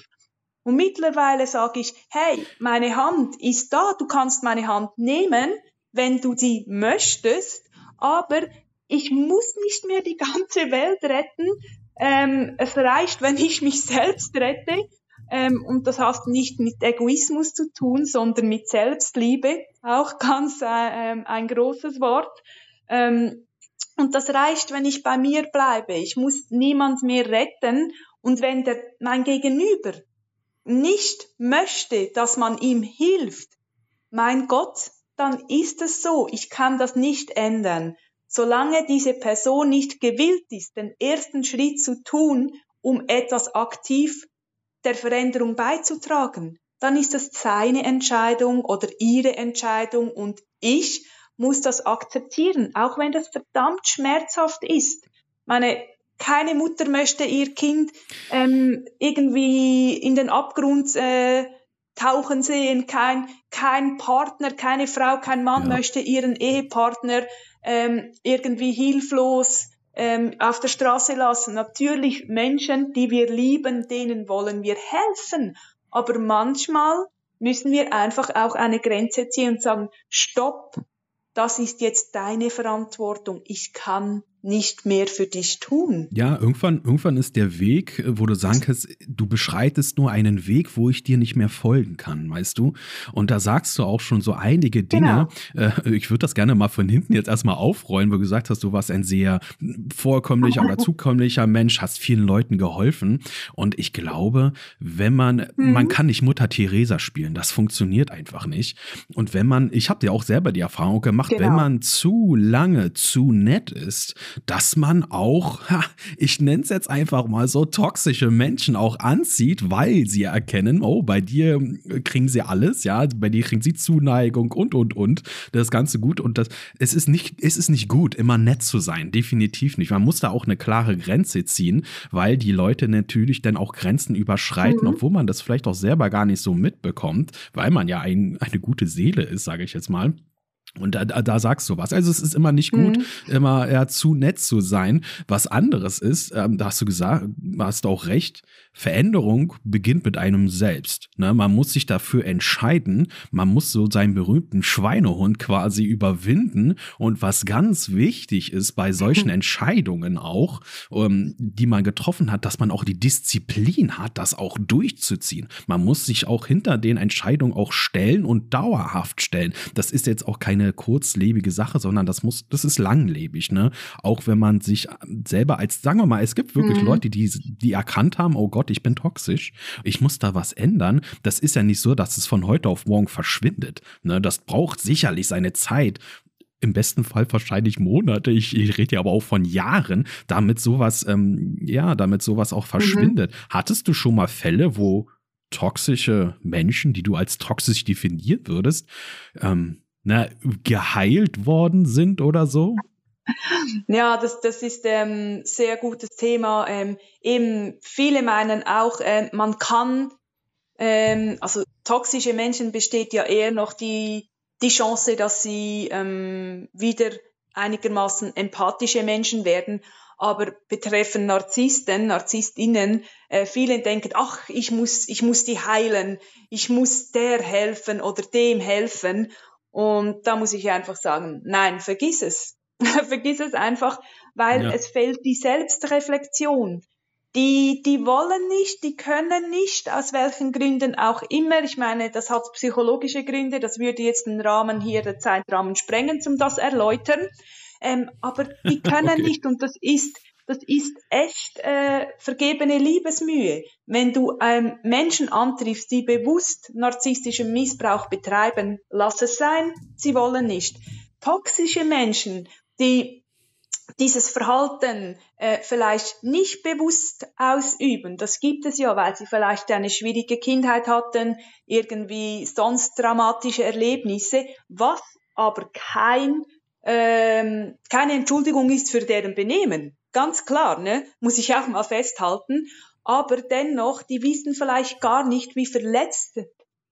Und mittlerweile sage ich, hey, meine Hand ist da, du kannst meine Hand nehmen, wenn du sie möchtest, aber ich muss nicht mehr die ganze Welt retten. Ähm, es reicht, wenn ich mich selbst rette. Ähm, und das hat nicht mit Egoismus zu tun, sondern mit Selbstliebe. Auch ganz äh, ähm, ein großes Wort. Ähm, und das reicht, wenn ich bei mir bleibe. Ich muss niemand mehr retten. Und wenn der, mein Gegenüber nicht möchte, dass man ihm hilft, mein Gott, dann ist es so. Ich kann das nicht ändern. Solange diese Person nicht gewillt ist, den ersten Schritt zu tun, um etwas aktiv der Veränderung beizutragen, dann ist das seine Entscheidung oder ihre Entscheidung und ich muss das akzeptieren, auch wenn das verdammt schmerzhaft ist. Meine, keine Mutter möchte ihr Kind ähm, irgendwie in den Abgrund äh, tauchen sehen, kein, kein Partner, keine Frau, kein Mann ja. möchte ihren Ehepartner ähm, irgendwie hilflos ähm, auf der Straße lassen. Natürlich Menschen, die wir lieben, denen wollen wir helfen. Aber manchmal müssen wir einfach auch eine Grenze ziehen und sagen, stopp, das ist jetzt deine Verantwortung. Ich kann nicht mehr für dich tun. Ja, irgendwann, irgendwann ist der Weg, wo du sagen kannst, du beschreitest nur einen Weg, wo ich dir nicht mehr folgen kann, weißt du? Und da sagst du auch schon so einige Dinge. Genau. Äh, ich würde das gerne mal von hinten jetzt erstmal aufrollen, wo du gesagt hast, du warst ein sehr vorkömmlicher oder zukömmlicher Mensch, hast vielen Leuten geholfen. Und ich glaube, wenn man, mhm. man kann nicht Mutter Teresa spielen, das funktioniert einfach nicht. Und wenn man, ich habe dir auch selber die Erfahrung gemacht, genau. wenn man zu lange zu nett ist, dass man auch, ich nenne es jetzt einfach mal so, toxische Menschen auch anzieht, weil sie erkennen, oh, bei dir kriegen sie alles, ja, bei dir kriegen sie Zuneigung und, und, und, das Ganze gut und das, es ist nicht, es ist nicht gut, immer nett zu sein, definitiv nicht. Man muss da auch eine klare Grenze ziehen, weil die Leute natürlich dann auch Grenzen überschreiten, mhm. obwohl man das vielleicht auch selber gar nicht so mitbekommt, weil man ja ein, eine gute Seele ist, sage ich jetzt mal. Und da, da sagst du was. Also es ist immer nicht gut, mhm. immer ja, zu nett zu sein. Was anderes ist, ähm, da hast du gesagt, hast du auch recht, Veränderung beginnt mit einem selbst. Ne? Man muss sich dafür entscheiden, man muss so seinen berühmten Schweinehund quasi überwinden. Und was ganz wichtig ist bei solchen Entscheidungen auch, ähm, die man getroffen hat, dass man auch die Disziplin hat, das auch durchzuziehen. Man muss sich auch hinter den Entscheidungen auch stellen und dauerhaft stellen. Das ist jetzt auch keine kurzlebige Sache, sondern das muss, das ist langlebig. Ne? Auch wenn man sich selber als, sagen wir mal, es gibt wirklich mhm. Leute, die, die erkannt haben, oh Gott, Gott, ich bin toxisch, ich muss da was ändern. Das ist ja nicht so, dass es von heute auf morgen verschwindet. Ne, das braucht sicherlich seine Zeit im besten Fall wahrscheinlich Monate, ich, ich rede ja aber auch von Jahren, damit sowas, ähm, ja, damit sowas auch verschwindet. Mhm. Hattest du schon mal Fälle, wo toxische Menschen, die du als toxisch definieren würdest, ähm, na, geheilt worden sind oder so? Ja, das, das ist ein ähm, sehr gutes Thema. Ähm, eben viele meinen auch, äh, man kann, ähm, also toxische Menschen besteht ja eher noch die, die Chance, dass sie ähm, wieder einigermaßen empathische Menschen werden. Aber betreffend Narzissten, Narzisstinnen, äh, viele denken, ach, ich muss, ich muss die heilen, ich muss der helfen oder dem helfen. Und da muss ich einfach sagen, nein, vergiss es. vergiss es einfach, weil ja. es fehlt die Selbstreflexion. Die, die wollen nicht, die können nicht, aus welchen Gründen auch immer. Ich meine, das hat psychologische Gründe, das würde jetzt den Rahmen hier, den Zeitrahmen sprengen, zum das erläutern. Ähm, aber die können okay. nicht und das ist, das ist echt äh, vergebene Liebesmühe. Wenn du ähm, Menschen antriffst, die bewusst narzisstischen Missbrauch betreiben, lass es sein, sie wollen nicht. Toxische Menschen, die dieses Verhalten äh, vielleicht nicht bewusst ausüben. Das gibt es ja, weil sie vielleicht eine schwierige Kindheit hatten, irgendwie sonst dramatische Erlebnisse, was aber kein ähm, keine Entschuldigung ist für deren Benehmen. Ganz klar, ne? muss ich auch mal festhalten. Aber dennoch, die wissen vielleicht gar nicht, wie verletzt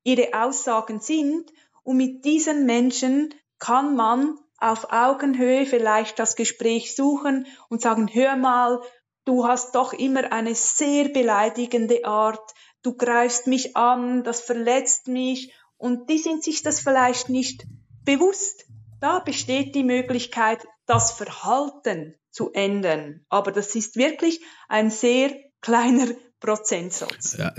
ihre Aussagen sind. Und mit diesen Menschen kann man auf Augenhöhe vielleicht das Gespräch suchen und sagen, hör mal, du hast doch immer eine sehr beleidigende Art, du greifst mich an, das verletzt mich und die sind sich das vielleicht nicht bewusst da besteht die Möglichkeit, das Verhalten zu ändern. Aber das ist wirklich ein sehr kleiner Prozentsatz. Ja,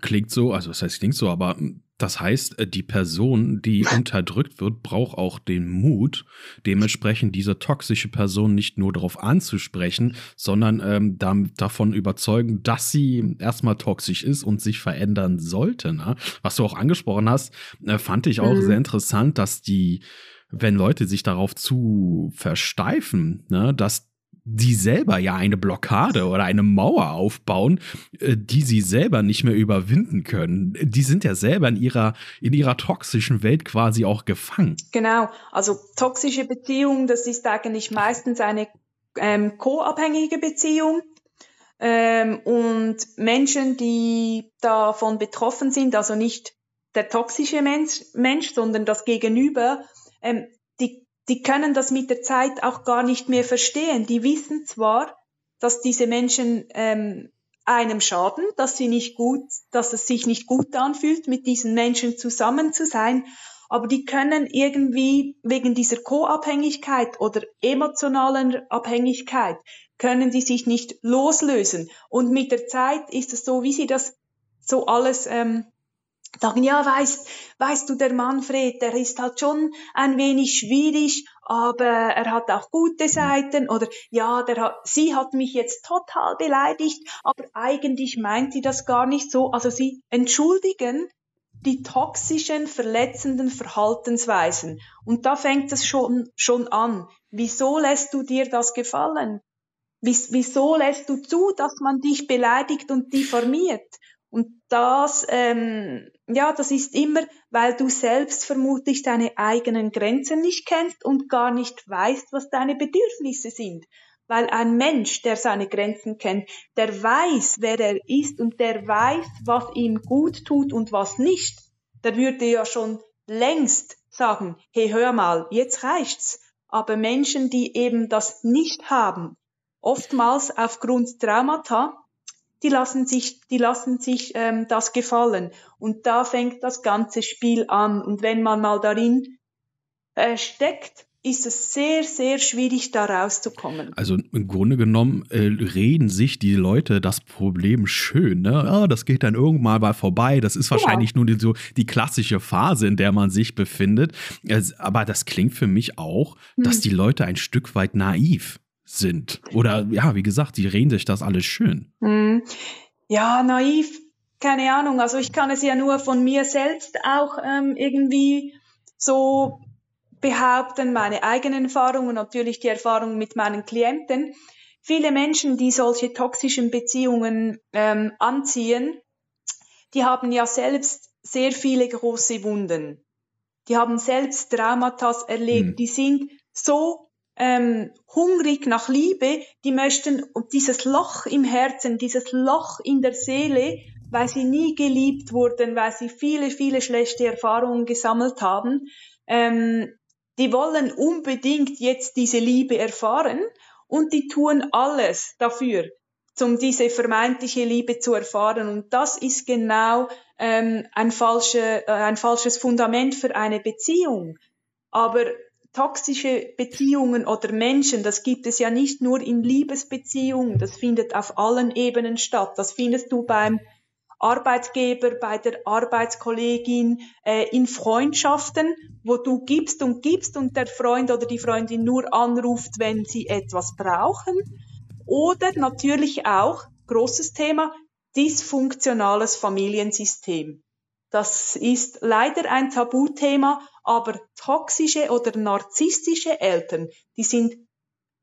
klingt so, also das heißt klingt so, aber das heißt, äh, die Person, die unterdrückt wird, braucht auch den Mut, dementsprechend diese toxische Person nicht nur darauf anzusprechen, sondern ähm, davon überzeugen, dass sie erstmal toxisch ist und sich verändern sollte. Ne? Was du auch angesprochen hast, äh, fand ich auch mhm. sehr interessant, dass die wenn Leute sich darauf zu versteifen, ne, dass die selber ja eine Blockade oder eine Mauer aufbauen, äh, die sie selber nicht mehr überwinden können. Die sind ja selber in ihrer, in ihrer toxischen Welt quasi auch gefangen. Genau, also toxische Beziehung, das ist eigentlich meistens eine ähm, co-abhängige Beziehung. Ähm, und Menschen, die davon betroffen sind, also nicht der toxische Mensch, Mensch sondern das Gegenüber, ähm, die, können das mit der Zeit auch gar nicht mehr verstehen. Die wissen zwar, dass diese Menschen ähm, einem schaden, dass sie nicht gut, dass es sich nicht gut anfühlt, mit diesen Menschen zusammen zu sein, aber die können irgendwie wegen dieser Co-Abhängigkeit oder emotionalen Abhängigkeit können die sich nicht loslösen. Und mit der Zeit ist es so, wie sie das so alles ähm, sagen, ja, weißt, weißt du, der Manfred, der ist halt schon ein wenig schwierig, aber er hat auch gute Seiten oder ja, der hat, sie hat mich jetzt total beleidigt, aber eigentlich meint sie das gar nicht so. Also sie entschuldigen die toxischen, verletzenden Verhaltensweisen. Und da fängt es schon, schon an. Wieso lässt du dir das gefallen? Wieso lässt du zu, dass man dich beleidigt und diffamiert? Und das, ähm, ja, das ist immer, weil du selbst vermutlich deine eigenen Grenzen nicht kennst und gar nicht weißt, was deine Bedürfnisse sind. Weil ein Mensch, der seine Grenzen kennt, der weiß, wer er ist und der weiß, was ihm gut tut und was nicht, der würde ja schon längst sagen, hey, hör mal, jetzt reicht's. Aber Menschen, die eben das nicht haben, oftmals aufgrund Traumata, die lassen sich, die lassen sich ähm, das gefallen. Und da fängt das ganze Spiel an. Und wenn man mal darin äh, steckt, ist es sehr, sehr schwierig, da rauszukommen. Also im Grunde genommen äh, reden sich die Leute das Problem schön. Ne? Ah, das geht dann irgendwann mal vorbei. Das ist wahrscheinlich ja. nur die, so die klassische Phase, in der man sich befindet. Aber das klingt für mich auch, hm. dass die Leute ein Stück weit naiv sind. Oder ja, wie gesagt, die reden sich das alles schön. Hm. Ja, naiv, keine Ahnung. Also ich kann es ja nur von mir selbst auch ähm, irgendwie so behaupten, meine eigenen Erfahrungen und natürlich die Erfahrungen mit meinen Klienten. Viele Menschen, die solche toxischen Beziehungen ähm, anziehen, die haben ja selbst sehr viele große Wunden. Die haben selbst Traumata erlebt. Hm. Die sind so ähm, hungrig nach Liebe, die möchten dieses Loch im Herzen, dieses Loch in der Seele, weil sie nie geliebt wurden, weil sie viele, viele schlechte Erfahrungen gesammelt haben, ähm, die wollen unbedingt jetzt diese Liebe erfahren und die tun alles dafür, um diese vermeintliche Liebe zu erfahren. Und das ist genau ähm, ein, falsche, äh, ein falsches Fundament für eine Beziehung. Aber toxische Beziehungen oder Menschen, das gibt es ja nicht nur in Liebesbeziehungen, das findet auf allen Ebenen statt. Das findest du beim Arbeitgeber, bei der Arbeitskollegin, äh, in Freundschaften, wo du gibst und gibst und der Freund oder die Freundin nur anruft, wenn sie etwas brauchen. Oder natürlich auch, großes Thema, dysfunktionales Familiensystem. Das ist leider ein Tabuthema, aber toxische oder narzisstische Eltern, die sind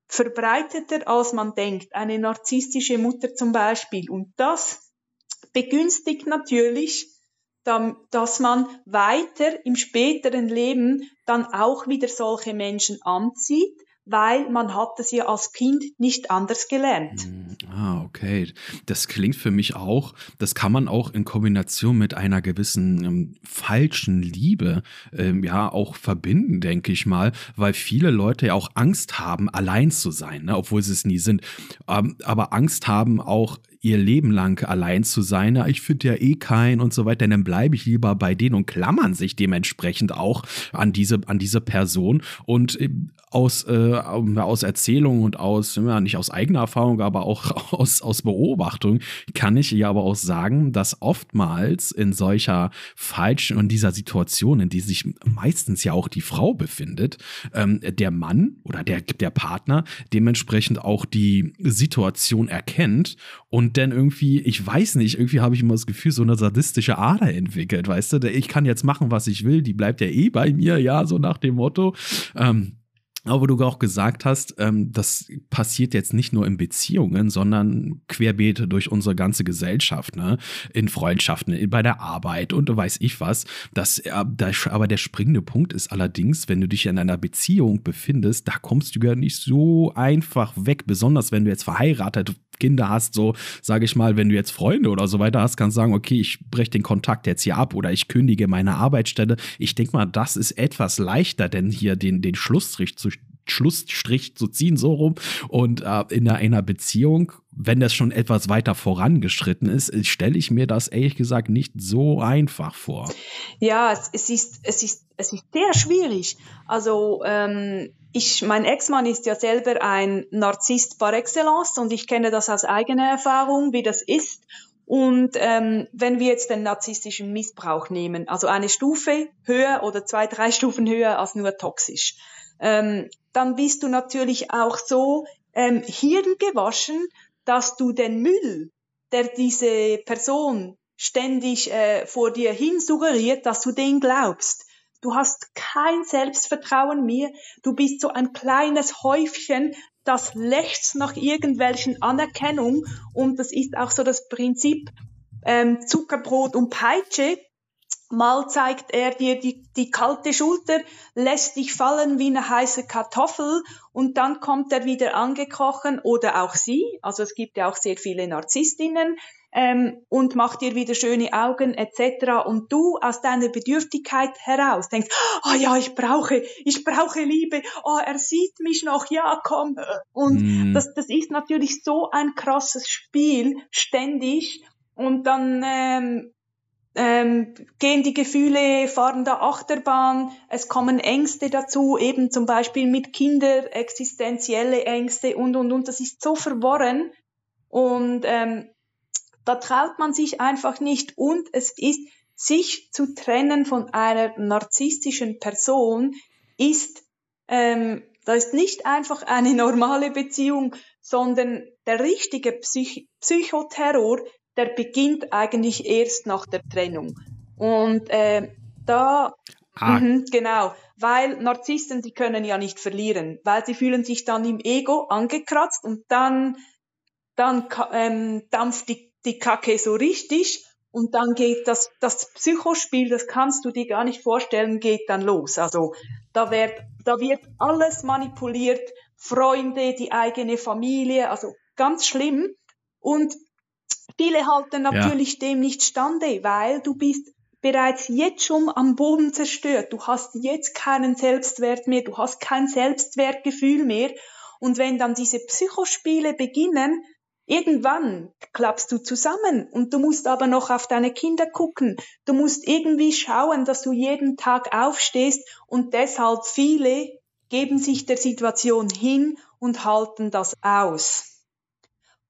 verbreiteter, als man denkt. Eine narzisstische Mutter zum Beispiel. Und das begünstigt natürlich, dass man weiter im späteren Leben dann auch wieder solche Menschen anzieht, weil man hat es ja als Kind nicht anders gelernt. Hm, ah, okay. Das klingt für mich auch, das kann man auch in Kombination mit einer gewissen ähm, falschen Liebe ähm, ja auch verbinden, denke ich mal, weil viele Leute ja auch Angst haben, allein zu sein, ne, obwohl sie es nie sind. Ähm, aber Angst haben auch ihr Leben lang allein zu sein, ich finde ja eh keinen und so weiter, dann bleibe ich lieber bei denen und klammern sich dementsprechend auch an diese, an diese Person und äh, aus, äh, aus Erzählung und aus, ja, nicht aus eigener Erfahrung, aber auch aus, aus Beobachtung kann ich ja aber auch sagen, dass oftmals in solcher falschen und dieser Situation, in die sich meistens ja auch die Frau befindet, ähm, der Mann oder der, der Partner dementsprechend auch die Situation erkennt und und dann irgendwie, ich weiß nicht, irgendwie habe ich immer das Gefühl, so eine sadistische Ader entwickelt, weißt du? Ich kann jetzt machen, was ich will, die bleibt ja eh bei mir, ja, so nach dem Motto. Ähm, aber du auch gesagt hast, ähm, das passiert jetzt nicht nur in Beziehungen, sondern querbeet durch unsere ganze Gesellschaft, ne? In Freundschaften, bei der Arbeit und weiß ich was. Das, äh, aber der springende Punkt ist allerdings, wenn du dich in einer Beziehung befindest, da kommst du ja nicht so einfach weg, besonders wenn du jetzt verheiratet Kinder hast, so sage ich mal, wenn du jetzt Freunde oder so weiter hast, kannst du sagen, okay, ich breche den Kontakt jetzt hier ab oder ich kündige meine Arbeitsstelle. Ich denke mal, das ist etwas leichter, denn hier den, den Schlussstrich zu Schlussstrich zu ziehen, so rum. Und äh, in einer Beziehung, wenn das schon etwas weiter vorangeschritten ist, stelle ich mir das ehrlich gesagt nicht so einfach vor. Ja, es, es, ist, es, ist, es ist sehr schwierig. Also ähm, ich, mein Ex-Mann ist ja selber ein Narzisst par excellence und ich kenne das aus eigener Erfahrung, wie das ist. Und ähm, wenn wir jetzt den narzisstischen Missbrauch nehmen, also eine Stufe höher oder zwei, drei Stufen höher als nur toxisch, ähm, dann bist du natürlich auch so ähm, hirngewaschen, dass du den Müll, der diese Person ständig äh, vor dir hin suggeriert, dass du den glaubst. Du hast kein Selbstvertrauen mehr. Du bist so ein kleines Häufchen, das lechzt nach irgendwelchen Anerkennung. Und das ist auch so das Prinzip ähm, Zuckerbrot und Peitsche. Mal zeigt er dir die, die kalte Schulter, lässt dich fallen wie eine heiße Kartoffel und dann kommt er wieder angekrochen oder auch sie. Also es gibt ja auch sehr viele Narzisstinnen, ähm, und macht dir wieder schöne Augen etc. Und du aus deiner Bedürftigkeit heraus denkst, oh ja, ich brauche, ich brauche Liebe, oh, er sieht mich noch, ja, komm. Und mm. das, das ist natürlich so ein krasses Spiel, ständig. Und dann ähm, ähm, gehen die Gefühle, fahren da Achterbahn, es kommen Ängste dazu, eben zum Beispiel mit Kinder, existenzielle Ängste und, und, und. Das ist so verworren. Und ähm, da traut man sich einfach nicht und es ist, sich zu trennen von einer narzisstischen Person ist, ähm, da ist nicht einfach eine normale Beziehung, sondern der richtige Psych Psychoterror, der beginnt eigentlich erst nach der Trennung. Und äh, da, ah. mh, genau, weil Narzissten, die können ja nicht verlieren, weil sie fühlen sich dann im Ego angekratzt und dann, dann ähm, dampft die die Kacke so richtig und dann geht das, das Psychospiel, das kannst du dir gar nicht vorstellen, geht dann los. Also da wird, da wird alles manipuliert, Freunde, die eigene Familie, also ganz schlimm. Und viele halten natürlich ja. dem nicht stande, weil du bist bereits jetzt schon am Boden zerstört. Du hast jetzt keinen Selbstwert mehr, du hast kein Selbstwertgefühl mehr. Und wenn dann diese Psychospiele beginnen, Irgendwann klappst du zusammen und du musst aber noch auf deine Kinder gucken. Du musst irgendwie schauen, dass du jeden Tag aufstehst und deshalb viele geben sich der Situation hin und halten das aus.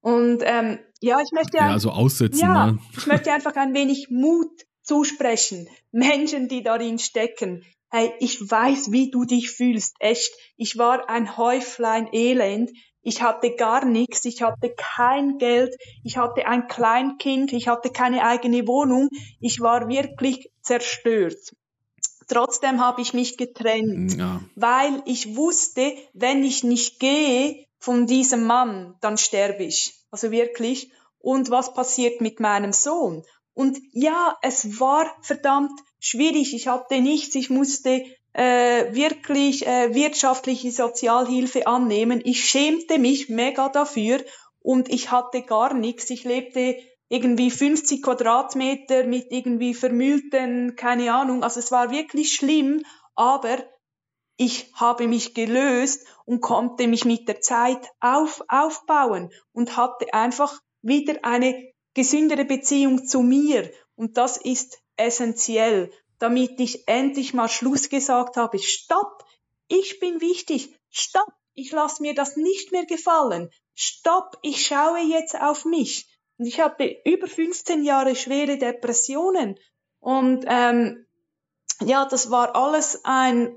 Und ähm, ja, ich möchte ja, also aussitzen. Ja, ne? ich möchte einfach ein wenig Mut zusprechen. Menschen, die darin stecken. Hey, ich weiß, wie du dich fühlst. Echt, ich war ein Häuflein Elend. Ich hatte gar nichts, ich hatte kein Geld, ich hatte ein Kleinkind, ich hatte keine eigene Wohnung, ich war wirklich zerstört. Trotzdem habe ich mich getrennt, ja. weil ich wusste, wenn ich nicht gehe von diesem Mann, dann sterbe ich. Also wirklich. Und was passiert mit meinem Sohn? Und ja, es war verdammt schwierig. Ich hatte nichts. Ich musste äh, wirklich äh, wirtschaftliche Sozialhilfe annehmen. Ich schämte mich mega dafür und ich hatte gar nichts. Ich lebte irgendwie 50 Quadratmeter mit irgendwie vermüllten, keine Ahnung. Also es war wirklich schlimm, aber ich habe mich gelöst und konnte mich mit der Zeit auf, aufbauen und hatte einfach wieder eine gesündere Beziehung zu mir. Und das ist essentiell damit ich endlich mal Schluss gesagt habe, stopp, ich bin wichtig, stopp, ich lasse mir das nicht mehr gefallen, stopp, ich schaue jetzt auf mich. Und ich hatte über 15 Jahre schwere Depressionen und ähm, ja, das war alles ein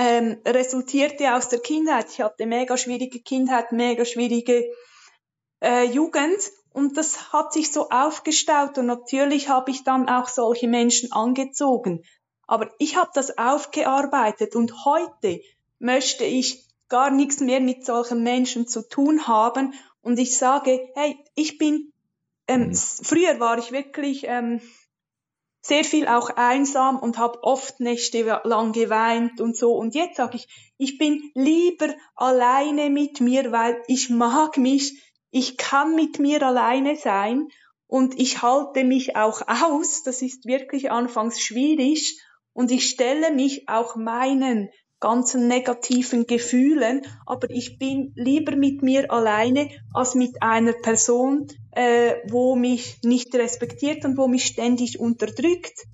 ähm, resultierte aus der Kindheit. Ich hatte mega schwierige Kindheit, mega schwierige äh, Jugend und das hat sich so aufgestaut und natürlich habe ich dann auch solche Menschen angezogen. Aber ich habe das aufgearbeitet und heute möchte ich gar nichts mehr mit solchen Menschen zu tun haben und ich sage, hey, ich bin, ähm, mhm. früher war ich wirklich ähm, sehr viel auch einsam und habe oft Nächte lang geweint und so. Und jetzt sage ich, ich bin lieber alleine mit mir, weil ich mag mich, ich kann mit mir alleine sein und ich halte mich auch aus. Das ist wirklich anfangs schwierig und ich stelle mich auch meinen ganzen negativen Gefühlen, aber ich bin lieber mit mir alleine als mit einer Person, äh, wo mich nicht respektiert und wo mich ständig unterdrückt.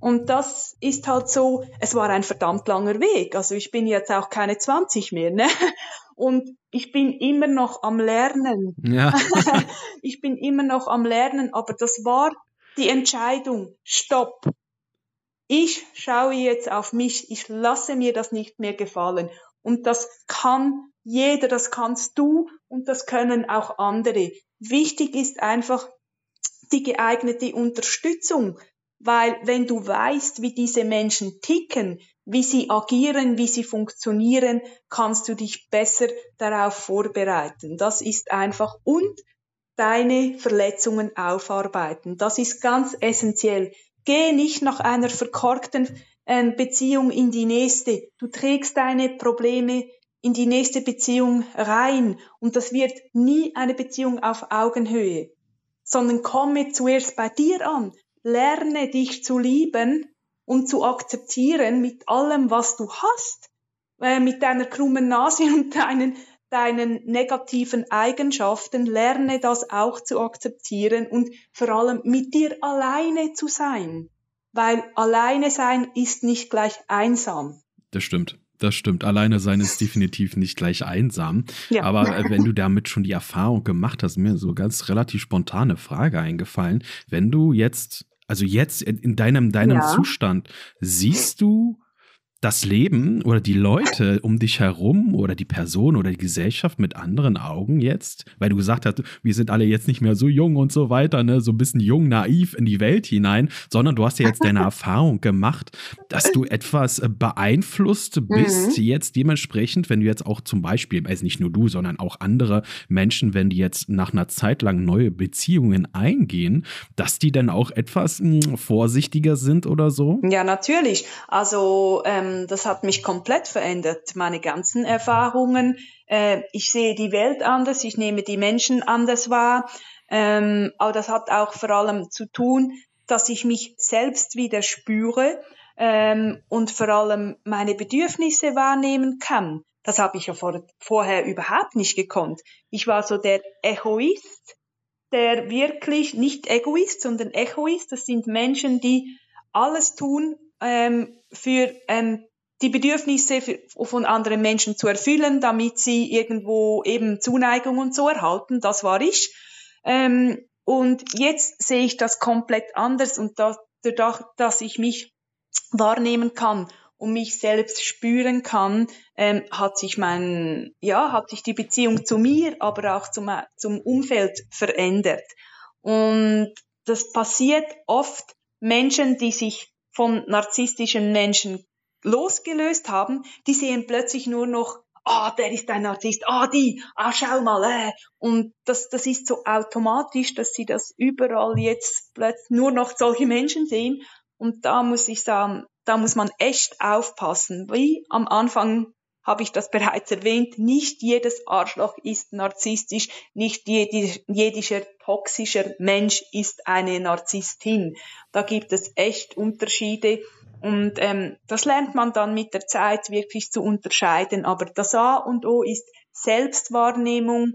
Und das ist halt so, es war ein verdammt langer Weg. Also ich bin jetzt auch keine 20 mehr, ne? Und ich bin immer noch am Lernen. Ja. ich bin immer noch am Lernen, aber das war die Entscheidung. Stopp. Ich schaue jetzt auf mich. Ich lasse mir das nicht mehr gefallen. Und das kann jeder, das kannst du und das können auch andere. Wichtig ist einfach die geeignete Unterstützung, weil wenn du weißt, wie diese Menschen ticken, wie sie agieren, wie sie funktionieren, kannst du dich besser darauf vorbereiten. Das ist einfach und deine Verletzungen aufarbeiten. Das ist ganz essentiell. Geh nicht nach einer verkorkten äh, Beziehung in die nächste. Du trägst deine Probleme in die nächste Beziehung rein und das wird nie eine Beziehung auf Augenhöhe, sondern komme zuerst bei dir an. Lerne dich zu lieben und zu akzeptieren mit allem, was du hast, äh, mit deiner krummen Nase und deinen, deinen negativen Eigenschaften, lerne das auch zu akzeptieren und vor allem mit dir alleine zu sein, weil alleine sein ist nicht gleich einsam. Das stimmt. Das stimmt. Alleine sein ist definitiv nicht gleich einsam. Ja. Aber äh, wenn du damit schon die Erfahrung gemacht hast, mir so ganz relativ spontane Frage eingefallen. Wenn du jetzt also jetzt in deinem, deinem ja. Zustand, siehst du das Leben oder die Leute um dich herum oder die Person oder die Gesellschaft mit anderen Augen jetzt? Weil du gesagt hast, wir sind alle jetzt nicht mehr so jung und so weiter, ne, so ein bisschen jung, naiv in die Welt hinein, sondern du hast ja jetzt deine Erfahrung gemacht, dass du etwas beeinflusst bist, mhm. jetzt dementsprechend, wenn du jetzt auch zum Beispiel, also nicht nur du, sondern auch andere Menschen, wenn die jetzt nach einer Zeit lang neue Beziehungen eingehen, dass die dann auch etwas mh, hm, vorsichtiger sind oder so? Ja, natürlich. Also ähm, das hat mich komplett verändert, meine ganzen Erfahrungen. Äh, ich sehe die Welt anders, ich nehme die Menschen anders wahr. Ähm, aber das hat auch vor allem zu tun, dass ich mich selbst wieder spüre ähm, und vor allem meine Bedürfnisse wahrnehmen kann. Das habe ich ja vor, vorher überhaupt nicht gekonnt. Ich war so der Egoist, der wirklich nicht Egoist, sondern Egoist. Das sind Menschen, die alles tun ähm, für ähm, die Bedürfnisse für, von anderen Menschen zu erfüllen, damit sie irgendwo eben Zuneigung und so erhalten. Das war ich. Ähm, und jetzt sehe ich das komplett anders und da, dadurch, dass ich mich wahrnehmen kann und mich selbst spüren kann, ähm, hat sich mein, ja, hat sich die Beziehung zu mir, aber auch zum, zum Umfeld verändert. Und das passiert oft Menschen, die sich von narzisstischen Menschen losgelöst haben, die sehen plötzlich nur noch, ah, der ist ein Narzisst, ah, die, ah, schau mal, äh. Und das, das ist so automatisch, dass sie das überall jetzt plötzlich nur noch solche Menschen sehen. Und da muss ich sagen, da muss man echt aufpassen. Wie am Anfang habe ich das bereits erwähnt, nicht jedes Arschloch ist narzisstisch, nicht jeder, jedischer toxischer Mensch ist eine Narzisstin. Da gibt es echt Unterschiede und ähm, das lernt man dann mit der Zeit wirklich zu unterscheiden. Aber das A und O ist Selbstwahrnehmung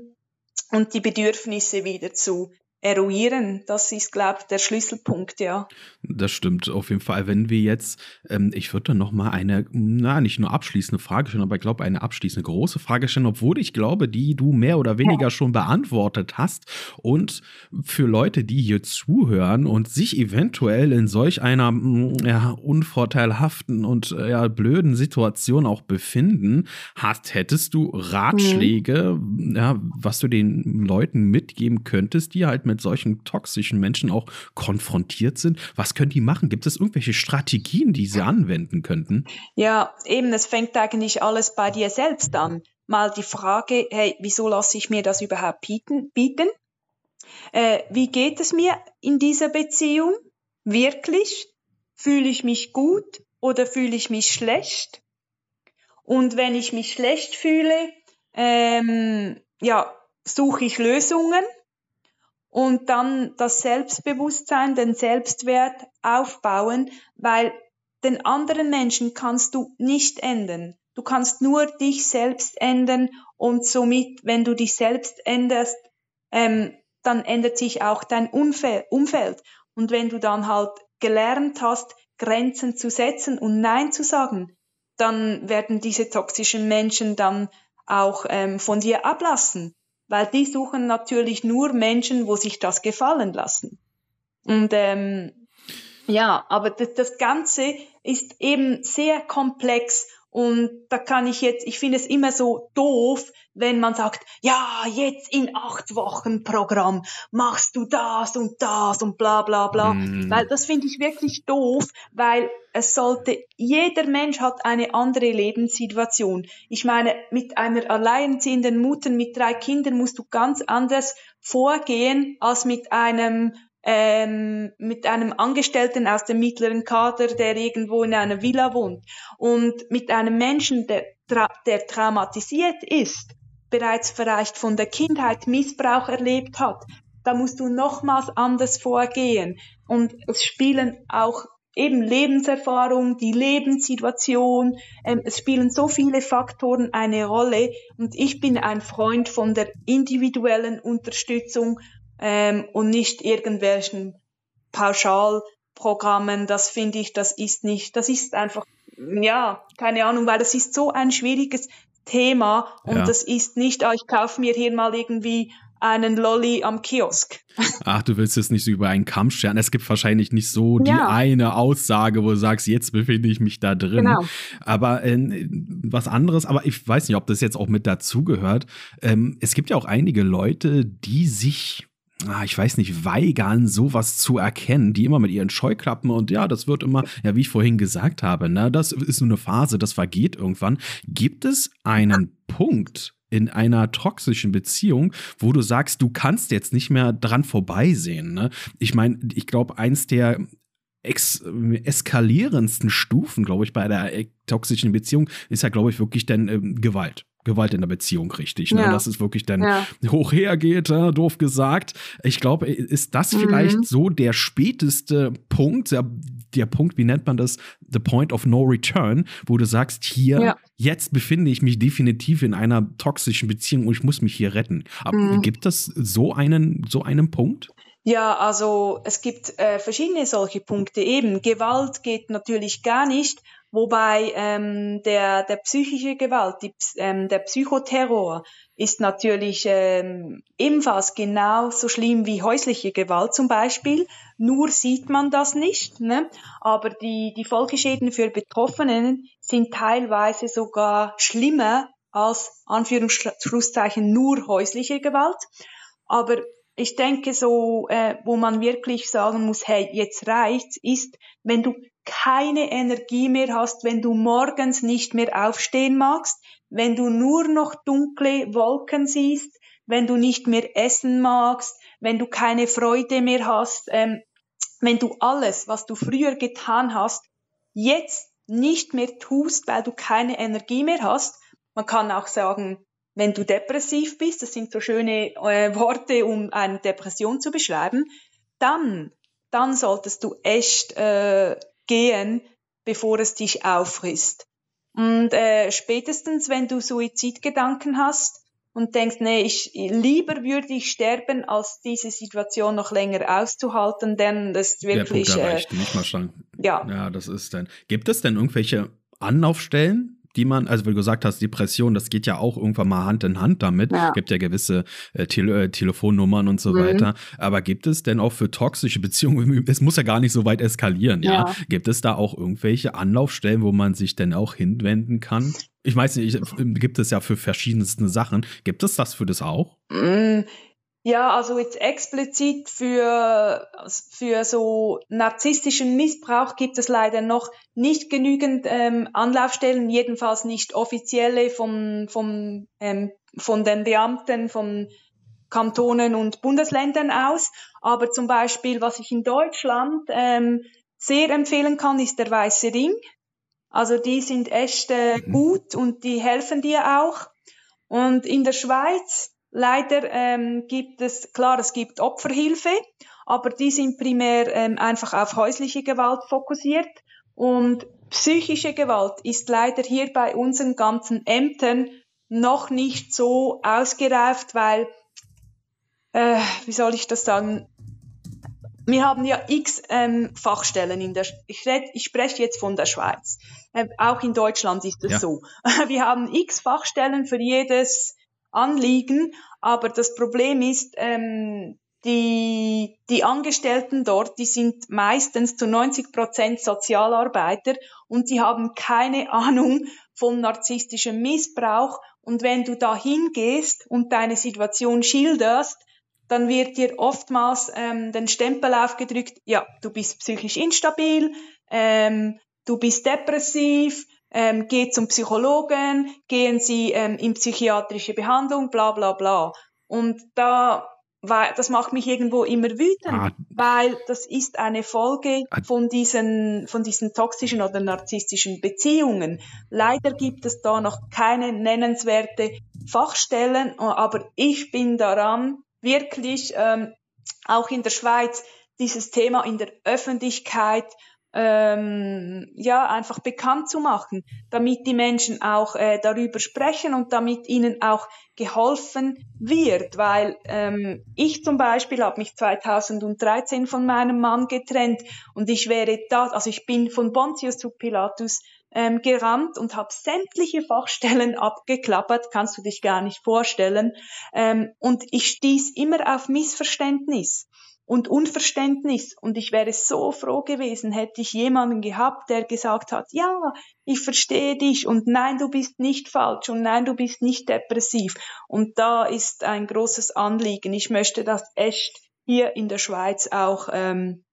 und die Bedürfnisse wieder zu eruieren. Das ist, glaube ich, der Schlüsselpunkt, ja. Das stimmt auf jeden Fall. Wenn wir jetzt, ähm, ich würde dann noch mal eine, na, nicht nur abschließende Frage stellen, aber ich glaube, eine abschließende große Frage stellen, obwohl ich glaube, die du mehr oder weniger ja. schon beantwortet hast. Und für Leute, die hier zuhören und sich eventuell in solch einer mm, ja, unvorteilhaften und äh, ja, blöden Situation auch befinden, hast, hättest du Ratschläge, mhm. ja, was du den Leuten mitgeben könntest, die halt mit solchen toxischen Menschen auch konfrontiert sind. Was können die machen? Gibt es irgendwelche Strategien, die sie anwenden könnten? Ja, eben, es fängt eigentlich alles bei dir selbst an. Mal die Frage, hey, wieso lasse ich mir das überhaupt bieten? bieten? Äh, wie geht es mir in dieser Beziehung? Wirklich? Fühle ich mich gut oder fühle ich mich schlecht? Und wenn ich mich schlecht fühle, ähm, ja, suche ich Lösungen und dann das Selbstbewusstsein, den Selbstwert aufbauen, weil den anderen Menschen kannst du nicht ändern. Du kannst nur dich selbst ändern und somit, wenn du dich selbst änderst, ähm, dann ändert sich auch dein Umfeld. Und wenn du dann halt gelernt hast, Grenzen zu setzen und Nein zu sagen, dann werden diese toxischen Menschen dann auch ähm, von dir ablassen weil die suchen natürlich nur Menschen, wo sich das gefallen lassen. Und ähm, ja, aber das, das Ganze ist eben sehr komplex und da kann ich jetzt, ich finde es immer so doof, wenn man sagt, ja, jetzt in acht Wochen Programm machst du das und das und bla bla bla. Mm. Weil das finde ich wirklich doof, weil es sollte, jeder Mensch hat eine andere Lebenssituation. Ich meine, mit einer alleinerziehenden Mutter mit drei Kindern musst du ganz anders vorgehen als mit einem ähm, mit einem Angestellten aus dem mittleren Kader, der irgendwo in einer Villa wohnt und mit einem Menschen, der, tra der traumatisiert ist, bereits vielleicht von der Kindheit Missbrauch erlebt hat, da musst du nochmals anders vorgehen. Und es spielen auch eben Lebenserfahrung, die Lebenssituation, ähm, es spielen so viele Faktoren eine Rolle und ich bin ein Freund von der individuellen Unterstützung ähm, und nicht irgendwelchen Pauschalprogrammen. Das finde ich, das ist nicht, das ist einfach, ja, keine Ahnung, weil das ist so ein schwieriges Thema und ja. das ist nicht, ah, ich kaufe mir hier mal irgendwie einen Lolly am Kiosk. Ach, du willst es nicht so über einen Kamm scheren. Es gibt wahrscheinlich nicht so die ja. eine Aussage, wo du sagst, jetzt befinde ich mich da drin. Genau. Aber äh, was anderes, aber ich weiß nicht, ob das jetzt auch mit dazugehört. Ähm, es gibt ja auch einige Leute, die sich ah, ich weiß nicht, weigern, sowas zu erkennen, die immer mit ihren Scheuklappen und ja, das wird immer, ja, wie ich vorhin gesagt habe, ne, das ist nur eine Phase, das vergeht irgendwann. Gibt es einen Punkt, in einer toxischen Beziehung, wo du sagst, du kannst jetzt nicht mehr dran vorbeisehen. Ne? Ich meine, ich glaube, eins der ex eskalierendsten Stufen, glaube ich, bei der äh, toxischen Beziehung ist ja, glaube ich, wirklich dann ähm, Gewalt. Gewalt in der Beziehung richtig. Ne? Ja. Dass es wirklich dann ja. hoch hergeht, äh, doof gesagt. Ich glaube, ist das mhm. vielleicht so der späteste Punkt, der, der, Punkt, wie nennt man das? The point of no return, wo du sagst, hier, ja. jetzt befinde ich mich definitiv in einer toxischen Beziehung und ich muss mich hier retten. Aber mhm. gibt es so einen, so einen Punkt? Ja, also es gibt äh, verschiedene solche Punkte. Eben, Gewalt geht natürlich gar nicht, wobei ähm, der, der psychische Gewalt, die, ähm, der Psychoterror ist natürlich ähm, ebenfalls genauso schlimm wie häusliche Gewalt zum Beispiel. Nur sieht man das nicht. Ne? Aber die, die Folgeschäden für Betroffenen sind teilweise sogar schlimmer als Anführungsschlusszeichen nur häusliche Gewalt. Aber ich denke so, äh, wo man wirklich sagen muss, hey, jetzt reicht's, ist, wenn du keine Energie mehr hast, wenn du morgens nicht mehr aufstehen magst, wenn du nur noch dunkle Wolken siehst, wenn du nicht mehr essen magst, wenn du keine Freude mehr hast, ähm, wenn du alles, was du früher getan hast, jetzt nicht mehr tust, weil du keine Energie mehr hast. Man kann auch sagen, wenn du depressiv bist, das sind so schöne äh, Worte, um eine Depression zu beschreiben, dann, dann solltest du echt äh, gehen, bevor es dich auffrisst. Und äh, spätestens, wenn du Suizidgedanken hast und denkst, nee, ich lieber würde ich sterben, als diese Situation noch länger auszuhalten, denn das ist wirklich. Der Punkt erreicht, äh, nicht mal schon. Ja. Ja, das ist dann. Gibt es denn irgendwelche Anlaufstellen, die man, also wie du gesagt hast, Depression, das geht ja auch irgendwann mal Hand in Hand damit. Ja. Gibt ja gewisse äh, Tele äh, Telefonnummern und so mhm. weiter. Aber gibt es denn auch für toxische Beziehungen, es muss ja gar nicht so weit eskalieren, ja? ja? Gibt es da auch irgendwelche Anlaufstellen, wo man sich denn auch hinwenden kann? Ich weiß nicht, gibt es ja für verschiedenste Sachen. Gibt es das für das auch? Mhm. Ja, also jetzt explizit für, für so narzisstischen Missbrauch gibt es leider noch nicht genügend ähm, Anlaufstellen, jedenfalls nicht offizielle vom, vom, ähm, von den Beamten von Kantonen und Bundesländern aus. Aber zum Beispiel, was ich in Deutschland ähm, sehr empfehlen kann, ist der Weiße Ring. Also die sind echt äh, mhm. gut und die helfen dir auch. Und in der Schweiz Leider ähm, gibt es, klar, es gibt Opferhilfe, aber die sind primär ähm, einfach auf häusliche Gewalt fokussiert und psychische Gewalt ist leider hier bei unseren ganzen Ämtern noch nicht so ausgereift, weil, äh, wie soll ich das sagen, wir haben ja x ähm, Fachstellen in der, ich, red, ich spreche jetzt von der Schweiz. Äh, auch in Deutschland ist es ja. so. Wir haben x Fachstellen für jedes Anliegen, aber das Problem ist, ähm, die, die Angestellten dort, die sind meistens zu 90 Prozent Sozialarbeiter und die haben keine Ahnung von narzisstischem Missbrauch. Und wenn du da hingehst und deine Situation schilderst, dann wird dir oftmals ähm, den Stempel aufgedrückt, ja, du bist psychisch instabil, ähm, du bist depressiv, ähm, geht zum Psychologen, gehen Sie ähm, in psychiatrische Behandlung, bla bla bla. Und da weil das macht mich irgendwo immer wütend, ah. weil das ist eine Folge ah. von diesen, von diesen toxischen oder narzisstischen Beziehungen. Leider gibt es da noch keine nennenswerte Fachstellen, aber ich bin daran, wirklich ähm, auch in der Schweiz dieses Thema in der Öffentlichkeit ähm, ja einfach bekannt zu machen, damit die Menschen auch äh, darüber sprechen und damit ihnen auch geholfen wird, weil ähm, ich zum Beispiel habe mich 2013 von meinem Mann getrennt und ich wäre da, also ich bin von Pontius zu Pilatus ähm, gerannt und habe sämtliche Fachstellen abgeklappert, kannst du dich gar nicht vorstellen. Ähm, und ich stieß immer auf Missverständnis und Unverständnis. Und ich wäre so froh gewesen, hätte ich jemanden gehabt, der gesagt hat, ja, ich verstehe dich und nein, du bist nicht falsch und nein, du bist nicht depressiv. Und da ist ein großes Anliegen. Ich möchte das echt hier in der Schweiz auch ähm,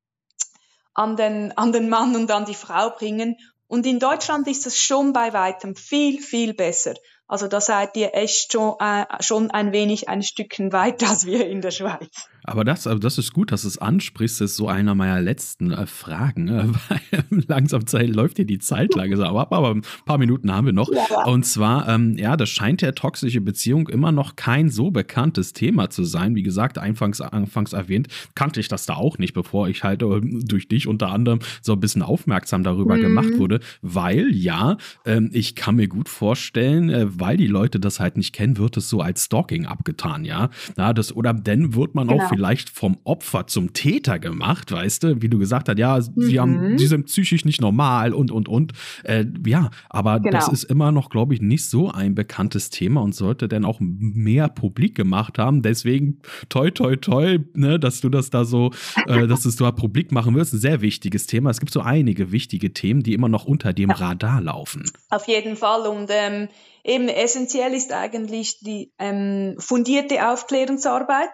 an, den, an den Mann und an die Frau bringen. Und in Deutschland ist es schon bei weitem viel, viel besser. Also da seid ihr echt schon, äh, schon ein wenig ein Stückchen weiter als wir in der Schweiz. Aber das, das ist gut, dass du es ansprichst. Das ist so einer meiner letzten äh, Fragen. Äh, weil langsam Zeit, läuft hier die Zeit langsam ab, aber ein paar Minuten haben wir noch. Und zwar, ähm, ja, das scheint ja toxische Beziehung immer noch kein so bekanntes Thema zu sein. Wie gesagt, anfangs, anfangs erwähnt, kannte ich das da auch nicht, bevor ich halt äh, durch dich unter anderem so ein bisschen aufmerksam darüber mhm. gemacht wurde. Weil, ja, ähm, ich kann mir gut vorstellen, äh, weil die Leute das halt nicht kennen, wird es so als Stalking abgetan, ja. ja das, oder dann wird man genau. auch vielleicht vom Opfer zum Täter gemacht, weißt du, wie du gesagt hast, ja, mhm. sie haben, sie sind psychisch nicht normal und und und. Äh, ja, aber genau. das ist immer noch, glaube ich, nicht so ein bekanntes Thema und sollte dann auch mehr publik gemacht haben. Deswegen toi toi toi, ne, dass du das da so, äh, dass du es da publik machen wirst. Ein sehr wichtiges Thema. Es gibt so einige wichtige Themen, die immer noch unter dem ja. Radar laufen. Auf jeden Fall und ähm, eben essentiell ist eigentlich die ähm, fundierte Aufklärungsarbeit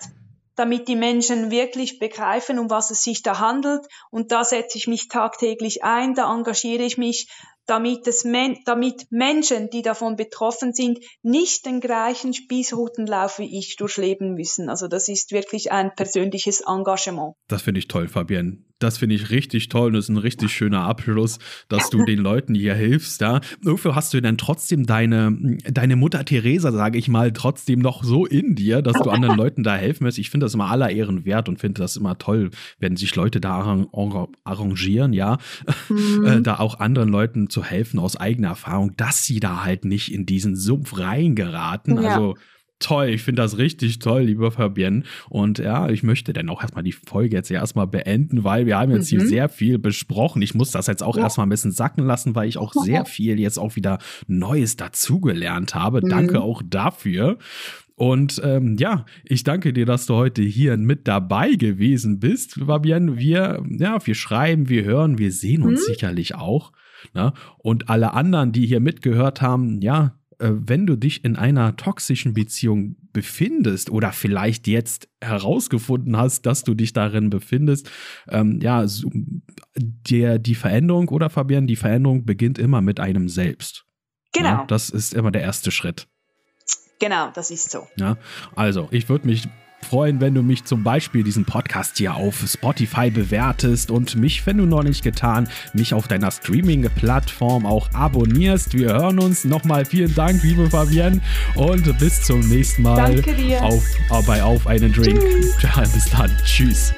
damit die Menschen wirklich begreifen, um was es sich da handelt. Und da setze ich mich tagtäglich ein, da engagiere ich mich, damit, es Men damit Menschen, die davon betroffen sind, nicht den gleichen Spießrutenlauf wie ich durchleben müssen. Also das ist wirklich ein persönliches Engagement. Das finde ich toll, Fabienne. Das finde ich richtig toll und das ist ein richtig schöner Abschluss, dass du den Leuten hier hilfst. Ja. Wofür hast du denn trotzdem deine, deine Mutter Theresa, sage ich mal, trotzdem noch so in dir, dass du anderen Leuten da helfen wirst? Ich finde das immer aller Ehren wert und finde das immer toll, wenn sich Leute da arrangieren, ja, mhm. Äh, da auch anderen Leuten zu helfen aus eigener Erfahrung, dass sie da halt nicht in diesen Sumpf reingeraten. Ja. Also toll. Ich finde das richtig toll, lieber Fabienne. Und ja, ich möchte dann auch erstmal die Folge jetzt erstmal beenden, weil wir haben jetzt mhm. hier sehr viel besprochen. Ich muss das jetzt auch ja. erstmal ein bisschen sacken lassen, weil ich auch sehr viel jetzt auch wieder Neues dazugelernt habe. Mhm. Danke auch dafür. Und ähm, ja, ich danke dir, dass du heute hier mit dabei gewesen bist, Fabienne. Wir, ja, wir schreiben, wir hören, wir sehen uns mhm. sicherlich auch. Ne? Und alle anderen, die hier mitgehört haben, ja, wenn du dich in einer toxischen Beziehung befindest oder vielleicht jetzt herausgefunden hast, dass du dich darin befindest, ähm, ja, der, die Veränderung oder Fabian, die Veränderung beginnt immer mit einem selbst. Genau. Ja, das ist immer der erste Schritt. Genau, das ist so. Ja, also ich würde mich freuen, wenn du mich zum Beispiel diesen Podcast hier auf Spotify bewertest und mich, wenn du noch nicht getan, mich auf deiner Streaming-Plattform auch abonnierst. Wir hören uns nochmal. Vielen Dank, liebe Fabienne, und bis zum nächsten Mal. Danke dir. Auf, bei Auf einen Drink. Tschüss. bis dann. Tschüss.